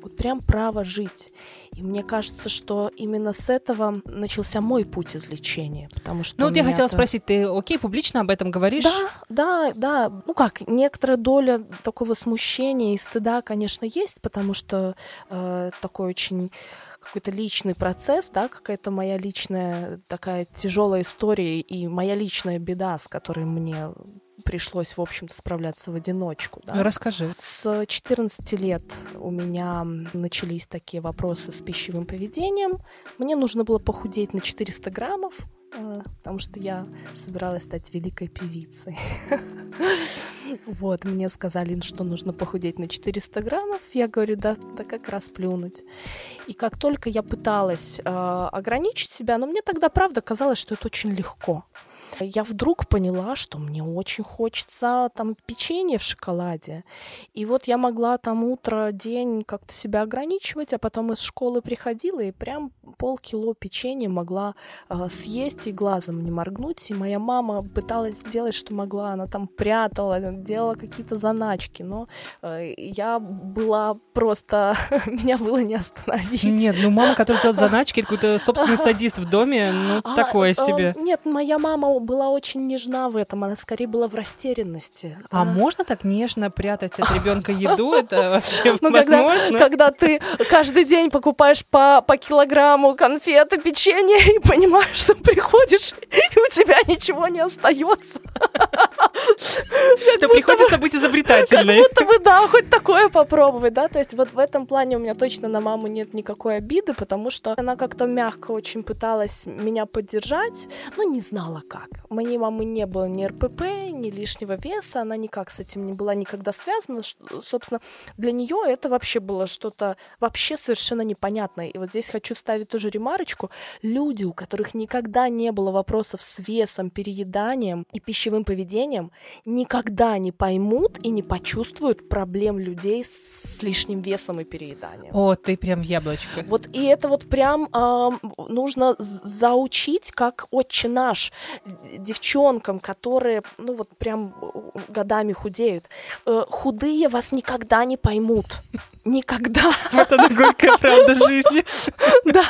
Вот прям право жить. И мне кажется, что именно с этого начался мой путь излечения, потому что... Ну вот я хотела спросить, ты окей, публично об этом говоришь? Да, да, да. Ну как, некоторая доля такого смущения и стыда, конечно, есть, потому что э, такой очень какой-то личный процесс, да, какая-то моя личная такая тяжелая история и моя личная беда, с которой мне пришлось, в общем-то, справляться в одиночку. Да? Расскажи. С 14 лет у меня начались такие вопросы с пищевым поведением. Мне нужно было похудеть на 400 граммов, э, потому что я собиралась стать великой певицей. Вот, мне сказали, что нужно похудеть на 400 граммов. Я говорю, да, да как раз плюнуть. И как только я пыталась э, ограничить себя, но мне тогда, правда, казалось, что это очень легко. Я вдруг поняла, что мне очень хочется там печенье в шоколаде. И вот я могла там утро, день как-то себя ограничивать, а потом из школы приходила и прям полкило печенья могла э, съесть и глазом не моргнуть. И моя мама пыталась сделать, что могла. Она там прятала, делала какие-то заначки. Но э, я была просто... Меня было не остановить. Нет, ну мама, которая делает заначки, это какой-то собственный садист в доме, ну а, такое себе. Нет, моя мама была очень нежна в этом, она скорее была в растерянности. А да. можно так нежно прятать от ребенка еду? Это вообще ну, возможно? Когда, ты каждый день покупаешь по, по килограмму конфеты, печенье и понимаешь, что приходишь, и у тебя ничего не остается. То приходится быть изобретательной. Как будто бы, да, хоть такое попробовать, да, то есть вот в этом плане у меня точно на маму нет никакой обиды, потому что она как-то мягко очень пыталась меня поддержать, но не знала как. Моей мамы не было ни РПП, ни лишнего веса, она никак с этим не была никогда связана. Собственно, для нее это вообще было что-то вообще совершенно непонятное. И вот здесь хочу вставить тоже ремарочку. Люди, у которых никогда не было вопросов с весом, перееданием и пищевым поведением, никогда не поймут и не почувствуют проблем людей с лишним весом и перееданием. О, ты прям яблочко. Вот и это вот прям э, нужно заучить как отче наш девчонкам, которые, ну вот прям годами худеют. Э, худые вас никогда не поймут. Никогда. Вот она горькая правда жизни. Да.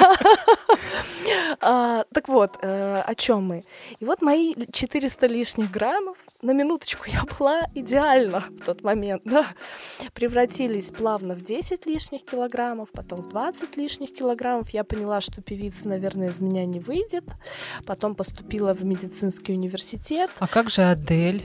А, так вот, э, о чем мы? И вот мои 400 лишних граммов, на минуточку я была идеально в тот момент, да, превратились плавно в 10 лишних килограммов, потом в 20 лишних килограммов. Я поняла, что певица, наверное, из меня не выйдет. Потом поступила в медицинский университет. А как же Адель?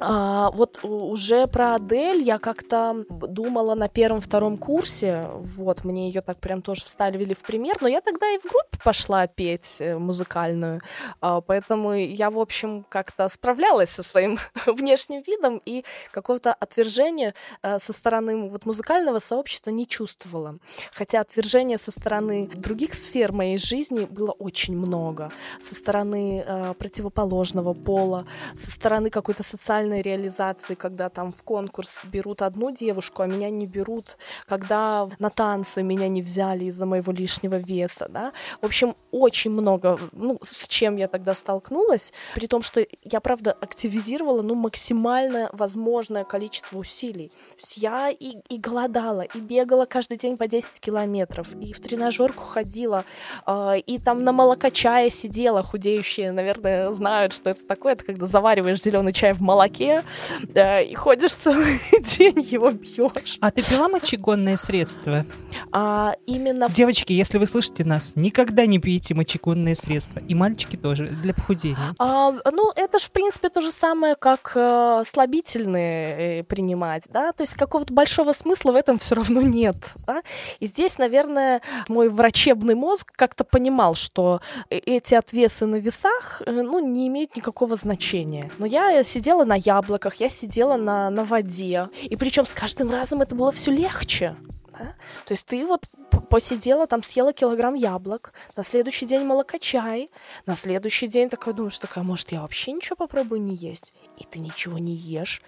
А, вот уже про Адель я как-то думала на первом-втором курсе. Вот, мне ее так прям тоже вставили в пример. Но я тогда и в группе пошла петь э, музыкальную. А, поэтому я, в общем, как-то справлялась со своим внешним видом и какого-то отвержения а, со стороны вот музыкального сообщества не чувствовала. Хотя отвержения со стороны других сфер моей жизни было очень много. Со стороны а, противоположного пола, со стороны какой-то социальной профессиональной реализации, когда там в конкурс берут одну девушку, а меня не берут, когда на танцы меня не взяли из-за моего лишнего веса, да. В общем, очень много, ну, с чем я тогда столкнулась, при том, что я, правда, активизировала, ну, максимально возможное количество усилий. То есть я и, и голодала, и бегала каждый день по 10 километров, и в тренажерку ходила, э, и там на молокочае сидела, худеющие, наверное, знают, что это такое, это когда завариваешь зеленый чай в молоке, молоке, да, и ходишь целый день, его бьешь. А ты пила мочегонные средства? А, именно... Девочки, если вы слышите нас, никогда не пейте мочегонные средства. И мальчики тоже, для похудения. А, ну, это же, в принципе, то же самое, как э, слабительные э, принимать, да, то есть какого-то большого смысла в этом все равно нет, да? И здесь, наверное, мой врачебный мозг как-то понимал, что э, эти отвесы на весах, э, ну, не имеют никакого значения. Но я сидела на яблоках, я сидела на, на воде. И причем с каждым разом это было все легче. Да? То есть ты вот посидела, там съела килограмм яблок, на следующий день молокочай, на следующий день такая думаешь, такая, может, я вообще ничего попробую не есть? И ты ничего не ешь.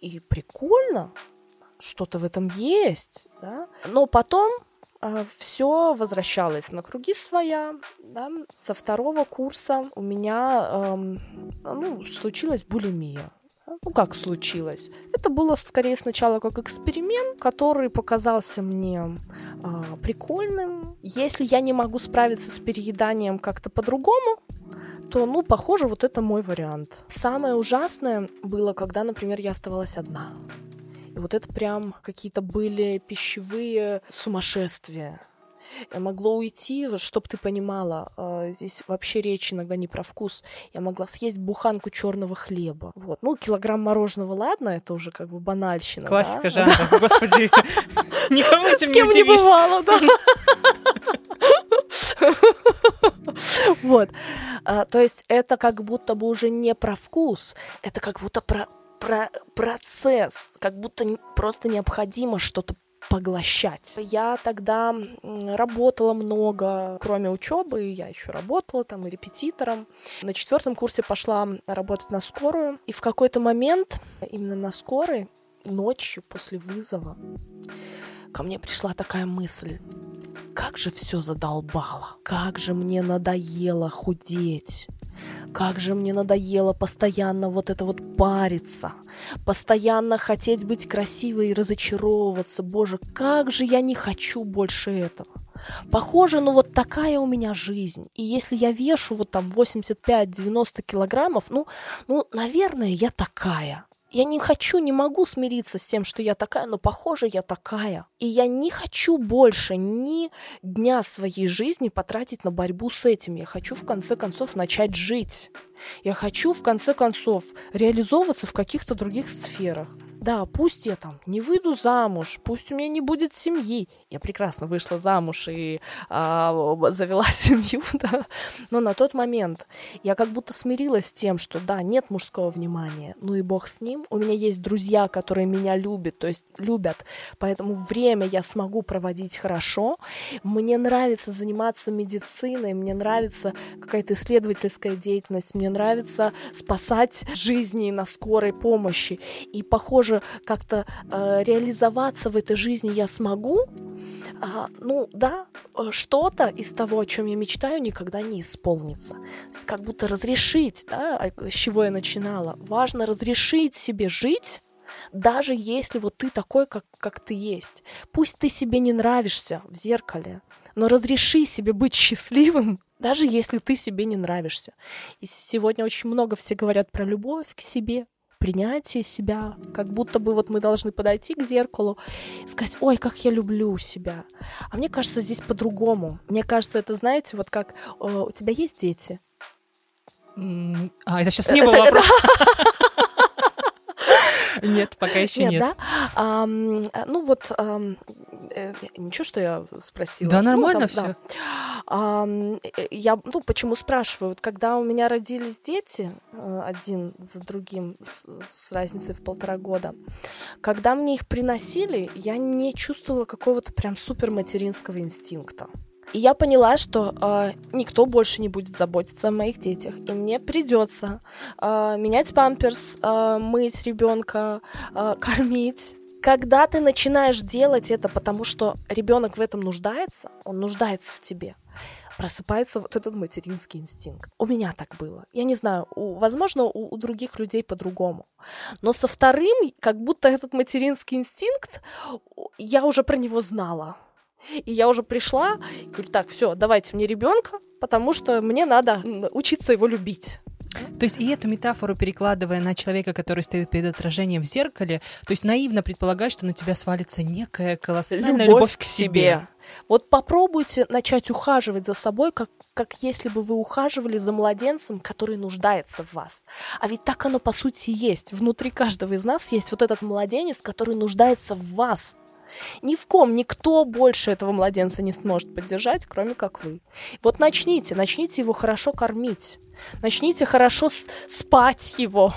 И прикольно, что-то в этом есть, да? Но потом а, все возвращалось на круги своя. Да? Со второго курса у меня эм, ну, случилась булимия. Ну, как случилось? Это было скорее сначала как эксперимент, который показался мне э, прикольным. Если я не могу справиться с перееданием как-то по-другому, то, ну, похоже, вот это мой вариант. Самое ужасное было, когда, например, я оставалась одна. И вот это прям какие-то были пищевые сумасшествия. Я могло уйти, чтобы ты понимала, э, здесь вообще речь иногда не про вкус. Я могла съесть буханку черного хлеба. Вот. Ну, килограмм мороженого, ладно, это уже как бы банальщина. Классика да? жанра. Да. Господи, никого этим С кем не бывало, да. Вот. А, то есть это как будто бы уже не про вкус, это как будто про, про процесс, как будто просто необходимо что-то поглощать. Я тогда работала много, кроме учебы, я еще работала там и репетитором. На четвертом курсе пошла работать на скорую, и в какой-то момент именно на скорой ночью после вызова ко мне пришла такая мысль. Как же все задолбало, как же мне надоело худеть. Как же мне надоело постоянно вот это вот париться, постоянно хотеть быть красивой и разочаровываться. Боже, как же я не хочу больше этого. Похоже, ну вот такая у меня жизнь. И если я вешу вот там 85-90 килограммов, ну, ну, наверное, я такая. Я не хочу, не могу смириться с тем, что я такая, но похоже, я такая. И я не хочу больше ни дня своей жизни потратить на борьбу с этим. Я хочу, в конце концов, начать жить. Я хочу, в конце концов, реализовываться в каких-то других сферах. Да, пусть я там не выйду замуж, пусть у меня не будет семьи. Я прекрасно вышла замуж и а, завела семью, да. Но на тот момент я как будто смирилась с тем, что да, нет мужского внимания, ну и бог с ним. У меня есть друзья, которые меня любят, то есть любят, поэтому время я смогу проводить хорошо. Мне нравится заниматься медициной, мне нравится какая-то исследовательская деятельность, мне нравится спасать жизни на скорой помощи. И похоже, тоже как-то э, реализоваться в этой жизни я смогу, а, ну да, э, что-то из того, о чем я мечтаю, никогда не исполнится. То есть как будто разрешить, да, с чего я начинала. Важно разрешить себе жить Даже если вот ты такой, как, как ты есть. Пусть ты себе не нравишься в зеркале, но разреши себе быть счастливым, даже если ты себе не нравишься. И сегодня очень много все говорят про любовь к себе, принятие себя, как будто бы вот мы должны подойти к зеркалу и сказать, ой, как я люблю себя. А мне кажется, здесь по-другому. Мне кажется, это, знаете, вот как э, у тебя есть дети? А, это сейчас мне был вопрос. Нет, пока еще нет. да? А, ну вот, а, ничего, что я спросила. Да, нормально ну, там, все. Да. А, я, ну, почему спрашиваю? Вот когда у меня родились дети, э, один за другим, с, с разницей в полтора года, когда мне их приносили, я не чувствовала какого-то прям супер материнского инстинкта. И я поняла, что э, никто больше не будет заботиться о моих детях, и мне придется э, менять памперс, э, мыть ребенка, э, кормить. Когда ты начинаешь делать это, потому что ребенок в этом нуждается, он нуждается в тебе, просыпается вот этот материнский инстинкт. У меня так было. Я не знаю, у, возможно, у, у других людей по-другому. Но со вторым, как будто этот материнский инстинкт, я уже про него знала. И я уже пришла, и говорю, так, все, давайте мне ребенка, потому что мне надо учиться его любить. То есть и эту метафору перекладывая на человека, который стоит перед отражением в зеркале, то есть наивно предполагать, что на тебя свалится некая колоссальная любовь, любовь к себе. себе. Вот попробуйте начать ухаживать за собой, как, как если бы вы ухаживали за младенцем, который нуждается в вас. А ведь так оно по сути есть. Внутри каждого из нас есть вот этот младенец, который нуждается в вас. Ни в ком, никто больше этого младенца не сможет поддержать, кроме как вы. Вот начните, начните его хорошо кормить. Начните хорошо спать его.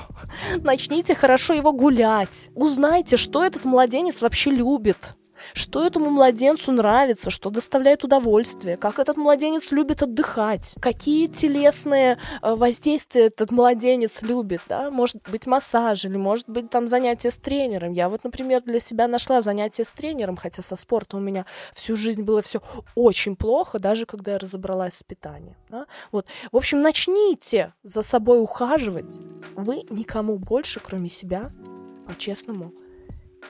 Начните хорошо его гулять. Узнайте, что этот младенец вообще любит что этому младенцу нравится, что доставляет удовольствие, как этот младенец любит отдыхать, какие телесные э, воздействия этот младенец любит, да, может быть массаж или может быть там занятие с тренером. Я вот, например, для себя нашла занятие с тренером, хотя со спортом у меня всю жизнь было все очень плохо, даже когда я разобралась с питанием. Да? Вот. В общем, начните за собой ухаживать. Вы никому больше, кроме себя, по-честному,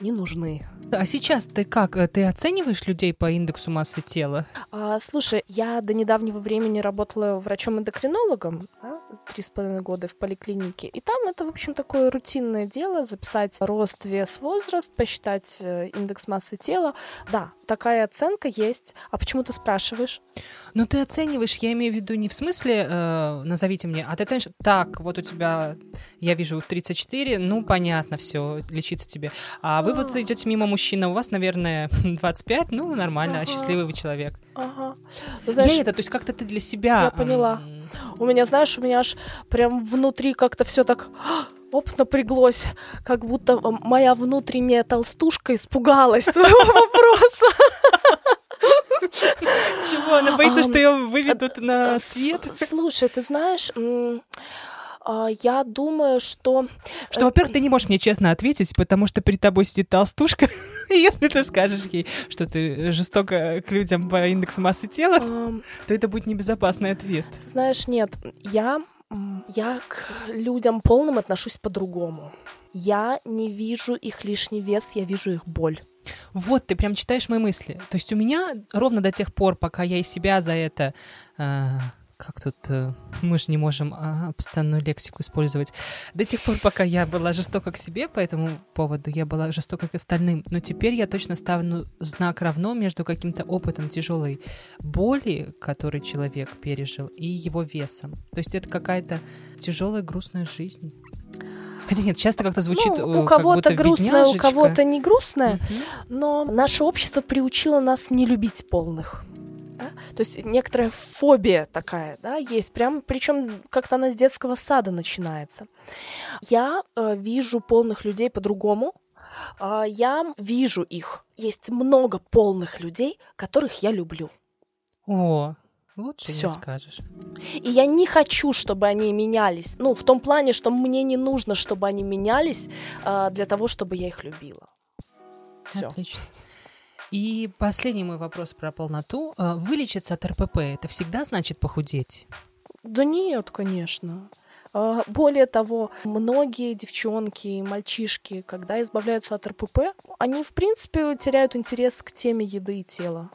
не нужны. А сейчас ты как? Ты оцениваешь людей по индексу массы тела? А, слушай, я до недавнего времени работала врачом-эндокринологом, да, три с половиной года в поликлинике, и там это, в общем, такое рутинное дело, записать рост, вес, возраст, посчитать э, индекс массы тела. Да, такая оценка есть. А почему ты спрашиваешь? Ну, ты оцениваешь, я имею в виду не в смысле э, назовите мне, а ты оценишь, так, вот у тебя, я вижу 34, ну, понятно, все, лечиться тебе. А вы вот идете мимо мужчины, у вас, наверное, 25, ну, нормально, ага. счастливый вы человек. Ага. Знаешь, я это, то есть как-то ты для себя... Я поняла. У меня, знаешь, у меня аж прям внутри как-то все так оп, напряглось, как будто моя внутренняя толстушка испугалась твоего вопроса. Чего? Она боится, что ее выведут на свет? Слушай, ты знаешь, а, я думаю, что... Что, во-первых, ты не можешь мне честно ответить, потому что перед тобой сидит толстушка, и если ты скажешь ей, что ты жестоко к людям по индексу массы тела, то это будет небезопасный ответ. Знаешь, нет, я, я к людям полным отношусь по-другому. Я не вижу их лишний вес, я вижу их боль. Вот, ты прям читаешь мои мысли. То есть у меня ровно до тех пор, пока я из себя за это э, как тут э, мы же не можем а, обсценную лексику использовать. До тех пор, пока я была жестока к себе по этому поводу, я была жестока к остальным. Но теперь я точно ставлю знак равно между каким-то опытом тяжелой боли, который человек пережил, и его весом. То есть это какая-то тяжелая грустная жизнь. Хотя нет, часто как-то звучит ну, у кого-то грустная, у кого-то не грустная, угу. но наше общество приучило нас не любить полных да? То есть некоторая фобия такая, да, есть, прям, причем как-то она с детского сада начинается. Я э, вижу полных людей по-другому, э, я вижу их. Есть много полных людей, которых я люблю. О, Лучше Всё. не скажешь. И я не хочу, чтобы они менялись. Ну, в том плане, что мне не нужно, чтобы они менялись э, для того, чтобы я их любила. Все. Отлично. И последний мой вопрос про полноту. А, вылечиться от РПП – это всегда значит похудеть? Да нет, конечно. А, более того, многие девчонки и мальчишки, когда избавляются от РПП, они, в принципе, теряют интерес к теме еды и тела.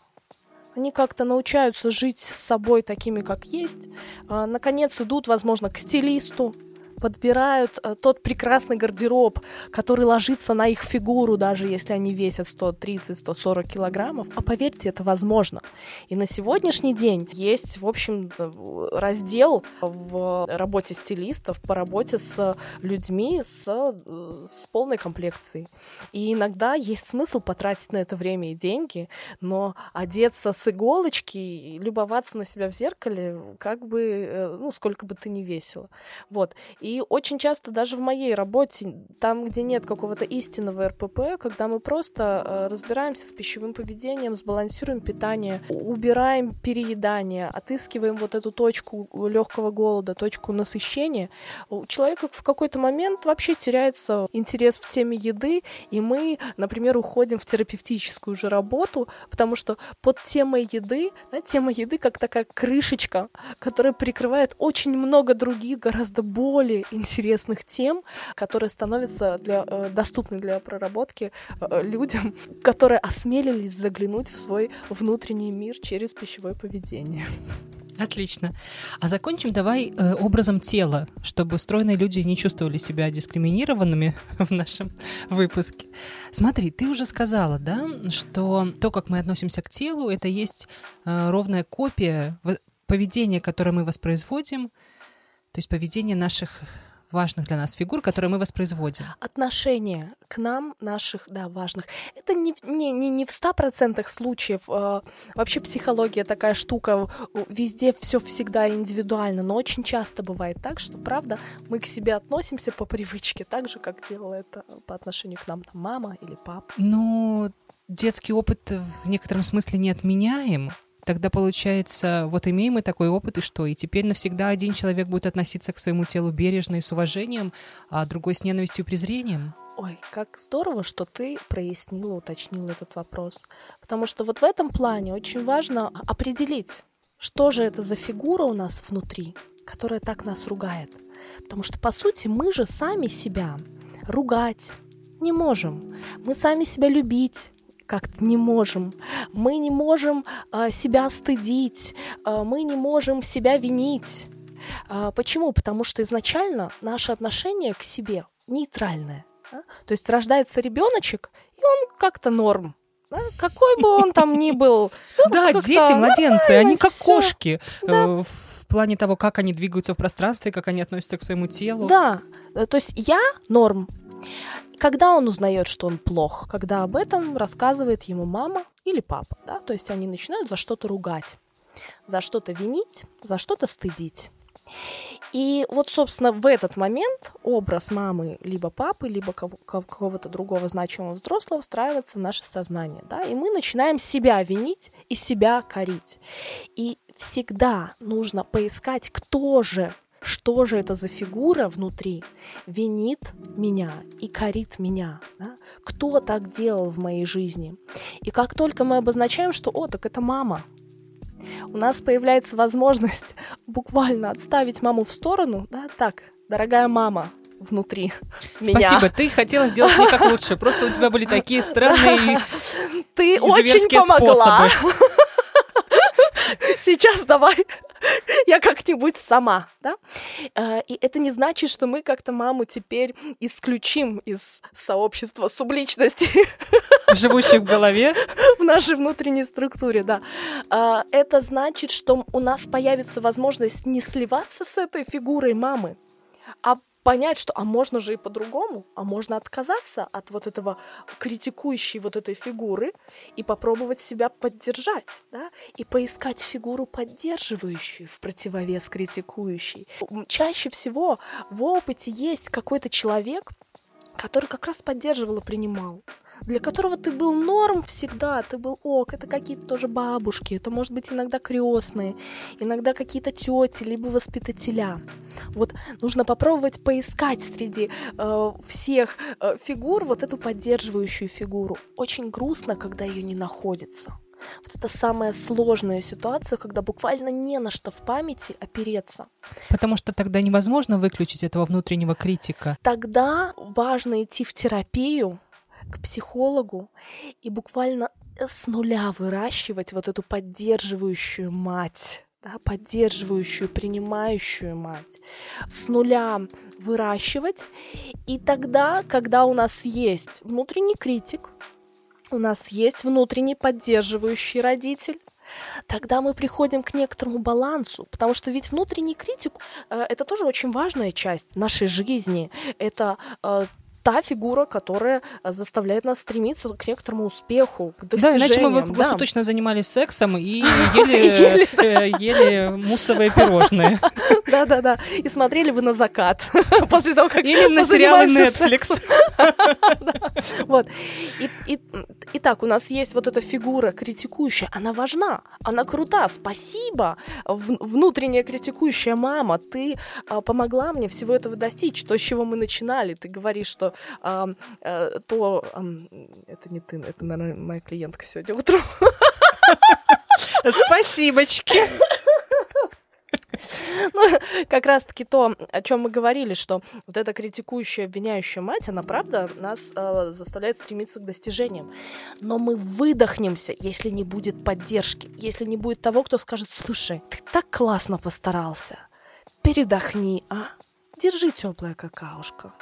Они как-то научаются жить с собой такими, как есть. А, наконец идут, возможно, к стилисту, подбирают э, тот прекрасный гардероб, который ложится на их фигуру, даже если они весят 130-140 килограммов. А поверьте, это возможно. И на сегодняшний день есть, в общем, раздел в работе стилистов по работе с людьми с, э, с полной комплекцией. И иногда есть смысл потратить на это время и деньги, но одеться с иголочки и любоваться на себя в зеркале, как бы, э, ну, сколько бы ты ни весила. Вот. Очень часто даже в моей работе, там, где нет какого-то истинного РПП, когда мы просто э, разбираемся с пищевым поведением, сбалансируем питание, убираем переедание, отыскиваем вот эту точку легкого голода, точку насыщения, у человека в какой-то момент вообще теряется интерес в теме еды, и мы, например, уходим в терапевтическую же работу, потому что под темой еды, да, тема еды как такая крышечка, которая прикрывает очень много других, гораздо более интересных тем, которые становятся для, э, доступны для проработки э, людям, которые осмелились заглянуть в свой внутренний мир через пищевое поведение. Отлично. А закончим давай э, образом тела, чтобы стройные люди не чувствовали себя дискриминированными в нашем выпуске. Смотри, ты уже сказала, да, что то, как мы относимся к телу, это есть э, ровная копия поведения, которое мы воспроизводим, то есть поведение наших важных для нас фигур, которые мы воспроизводим. Отношение к нам наших, да, важных. Это не, не, не, не в ста процентах случаев. Э, вообще психология такая штука, везде все всегда индивидуально, но очень часто бывает так, что, правда, мы к себе относимся по привычке, так же, как делала это по отношению к нам там мама или папа. Ну, детский опыт в некотором смысле не отменяем, Тогда получается, вот имеем мы такой опыт, и что? И теперь навсегда один человек будет относиться к своему телу бережно и с уважением, а другой с ненавистью и презрением? Ой, как здорово, что ты прояснила, уточнила этот вопрос. Потому что вот в этом плане очень важно определить, что же это за фигура у нас внутри, которая так нас ругает. Потому что, по сути, мы же сами себя ругать не можем. Мы сами себя любить как-то не можем. Мы не можем э, себя стыдить, э, мы не можем себя винить. Э, почему? Потому что изначально наше отношение к себе нейтральное. Да? То есть рождается ребеночек, и он как-то норм. Да? Какой бы он там ни был. Да, дети, младенцы, они как кошки. Э, в плане того, как они двигаются в пространстве, как они относятся к своему телу. Да, э, то есть я норм. Когда он узнает, что он плох? Когда об этом рассказывает ему мама или папа, да? То есть они начинают за что-то ругать, за что-то винить, за что-то стыдить. И вот, собственно, в этот момент образ мамы либо папы, либо какого-то другого значимого взрослого встраивается в наше сознание, да, и мы начинаем себя винить и себя корить. И всегда нужно поискать, кто же что же это за фигура внутри винит меня и корит меня? Да? Кто так делал в моей жизни? И как только мы обозначаем, что «О, так это мама», у нас появляется возможность буквально отставить маму в сторону, да, так, дорогая мама, внутри Спасибо, меня. ты хотела сделать мне как лучше, просто у тебя были такие странные Ты очень помогла. Способы. Сейчас давай я как-нибудь сама, да? А, и это не значит, что мы как-то маму теперь исключим из сообщества субличности. Живущих в голове. В нашей внутренней структуре, да. А, это значит, что у нас появится возможность не сливаться с этой фигурой мамы, а понять, что а можно же и по-другому, а можно отказаться от вот этого критикующей вот этой фигуры и попробовать себя поддержать, да, и поискать фигуру поддерживающую в противовес критикующей. Чаще всего в опыте есть какой-то человек, который как раз поддерживал и принимал для которого ты был норм всегда, ты был ок, это какие-то тоже бабушки, это может быть иногда крестные, иногда какие-то тети, либо воспитателя. Вот нужно попробовать поискать среди э, всех э, фигур вот эту поддерживающую фигуру. Очень грустно, когда ее не находится. Вот это самая сложная ситуация, когда буквально не на что в памяти опереться. Потому что тогда невозможно выключить этого внутреннего критика. Тогда важно идти в терапию, к психологу и буквально с нуля выращивать вот эту поддерживающую мать да, поддерживающую, принимающую мать, с нуля выращивать. И тогда, когда у нас есть внутренний критик, у нас есть внутренний поддерживающий родитель, тогда мы приходим к некоторому балансу, потому что ведь внутренний критик э, это тоже очень важная часть нашей жизни. Это э, та фигура, которая э, заставляет нас стремиться к некоторому успеху, к достижениям. Да, иначе мы бы да. точно занимались сексом и ели, э, ели муссовые пирожные. Да-да-да, и смотрели бы на закат после того, как Или на сериалы Netflix. Вот. Итак, у нас есть вот эта фигура критикующая, она важна, она крута, спасибо, внутренняя критикующая мама, ты а, помогла мне всего этого достичь, то, с чего мы начинали, ты говоришь, что а, а, то... А, это не ты, это, наверное, моя клиентка сегодня утром. Спасибочки. Ну, как раз-таки то, о чем мы говорили, что вот эта критикующая, обвиняющая мать, она правда нас э, заставляет стремиться к достижениям. Но мы выдохнемся, если не будет поддержки, если не будет того, кто скажет, слушай, ты так классно постарался, передохни, а? Держи теплое какаушко.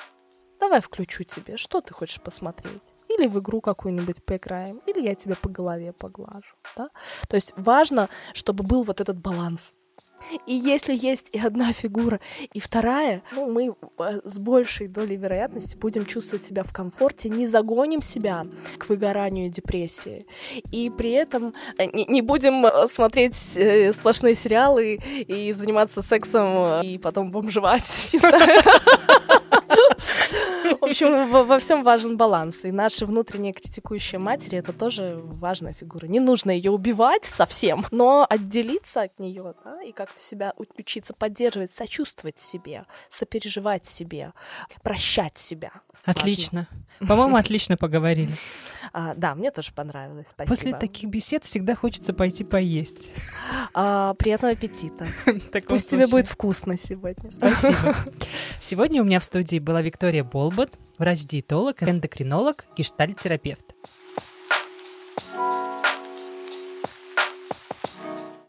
Давай включу тебе, что ты хочешь посмотреть? Или в игру какую-нибудь поиграем, или я тебя по голове поглажу. Да? То есть важно, чтобы был вот этот баланс. И если есть и одна фигура, и вторая, ну, мы э, с большей долей вероятности будем чувствовать себя в комфорте, не загоним себя к выгоранию и депрессии. И при этом э, не, будем э, смотреть сплошные сериалы и заниматься сексом, и потом бомжевать. В общем, во, во всем важен баланс. И наша внутренняя критикующая матери это тоже важная фигура. Не нужно ее убивать совсем, но отделиться от нее, да, и как-то себя учиться поддерживать, сочувствовать себе, сопереживать себе, прощать себя. Отлично. По-моему, отлично поговорили. А, да, мне тоже понравилось. Спасибо. После таких бесед всегда хочется пойти поесть. А, приятного аппетита. Пусть тебе будет вкусно сегодня. Спасибо. Сегодня у меня в студии была Виктория Болбот, врач-диетолог, эндокринолог, гештальт-терапевт.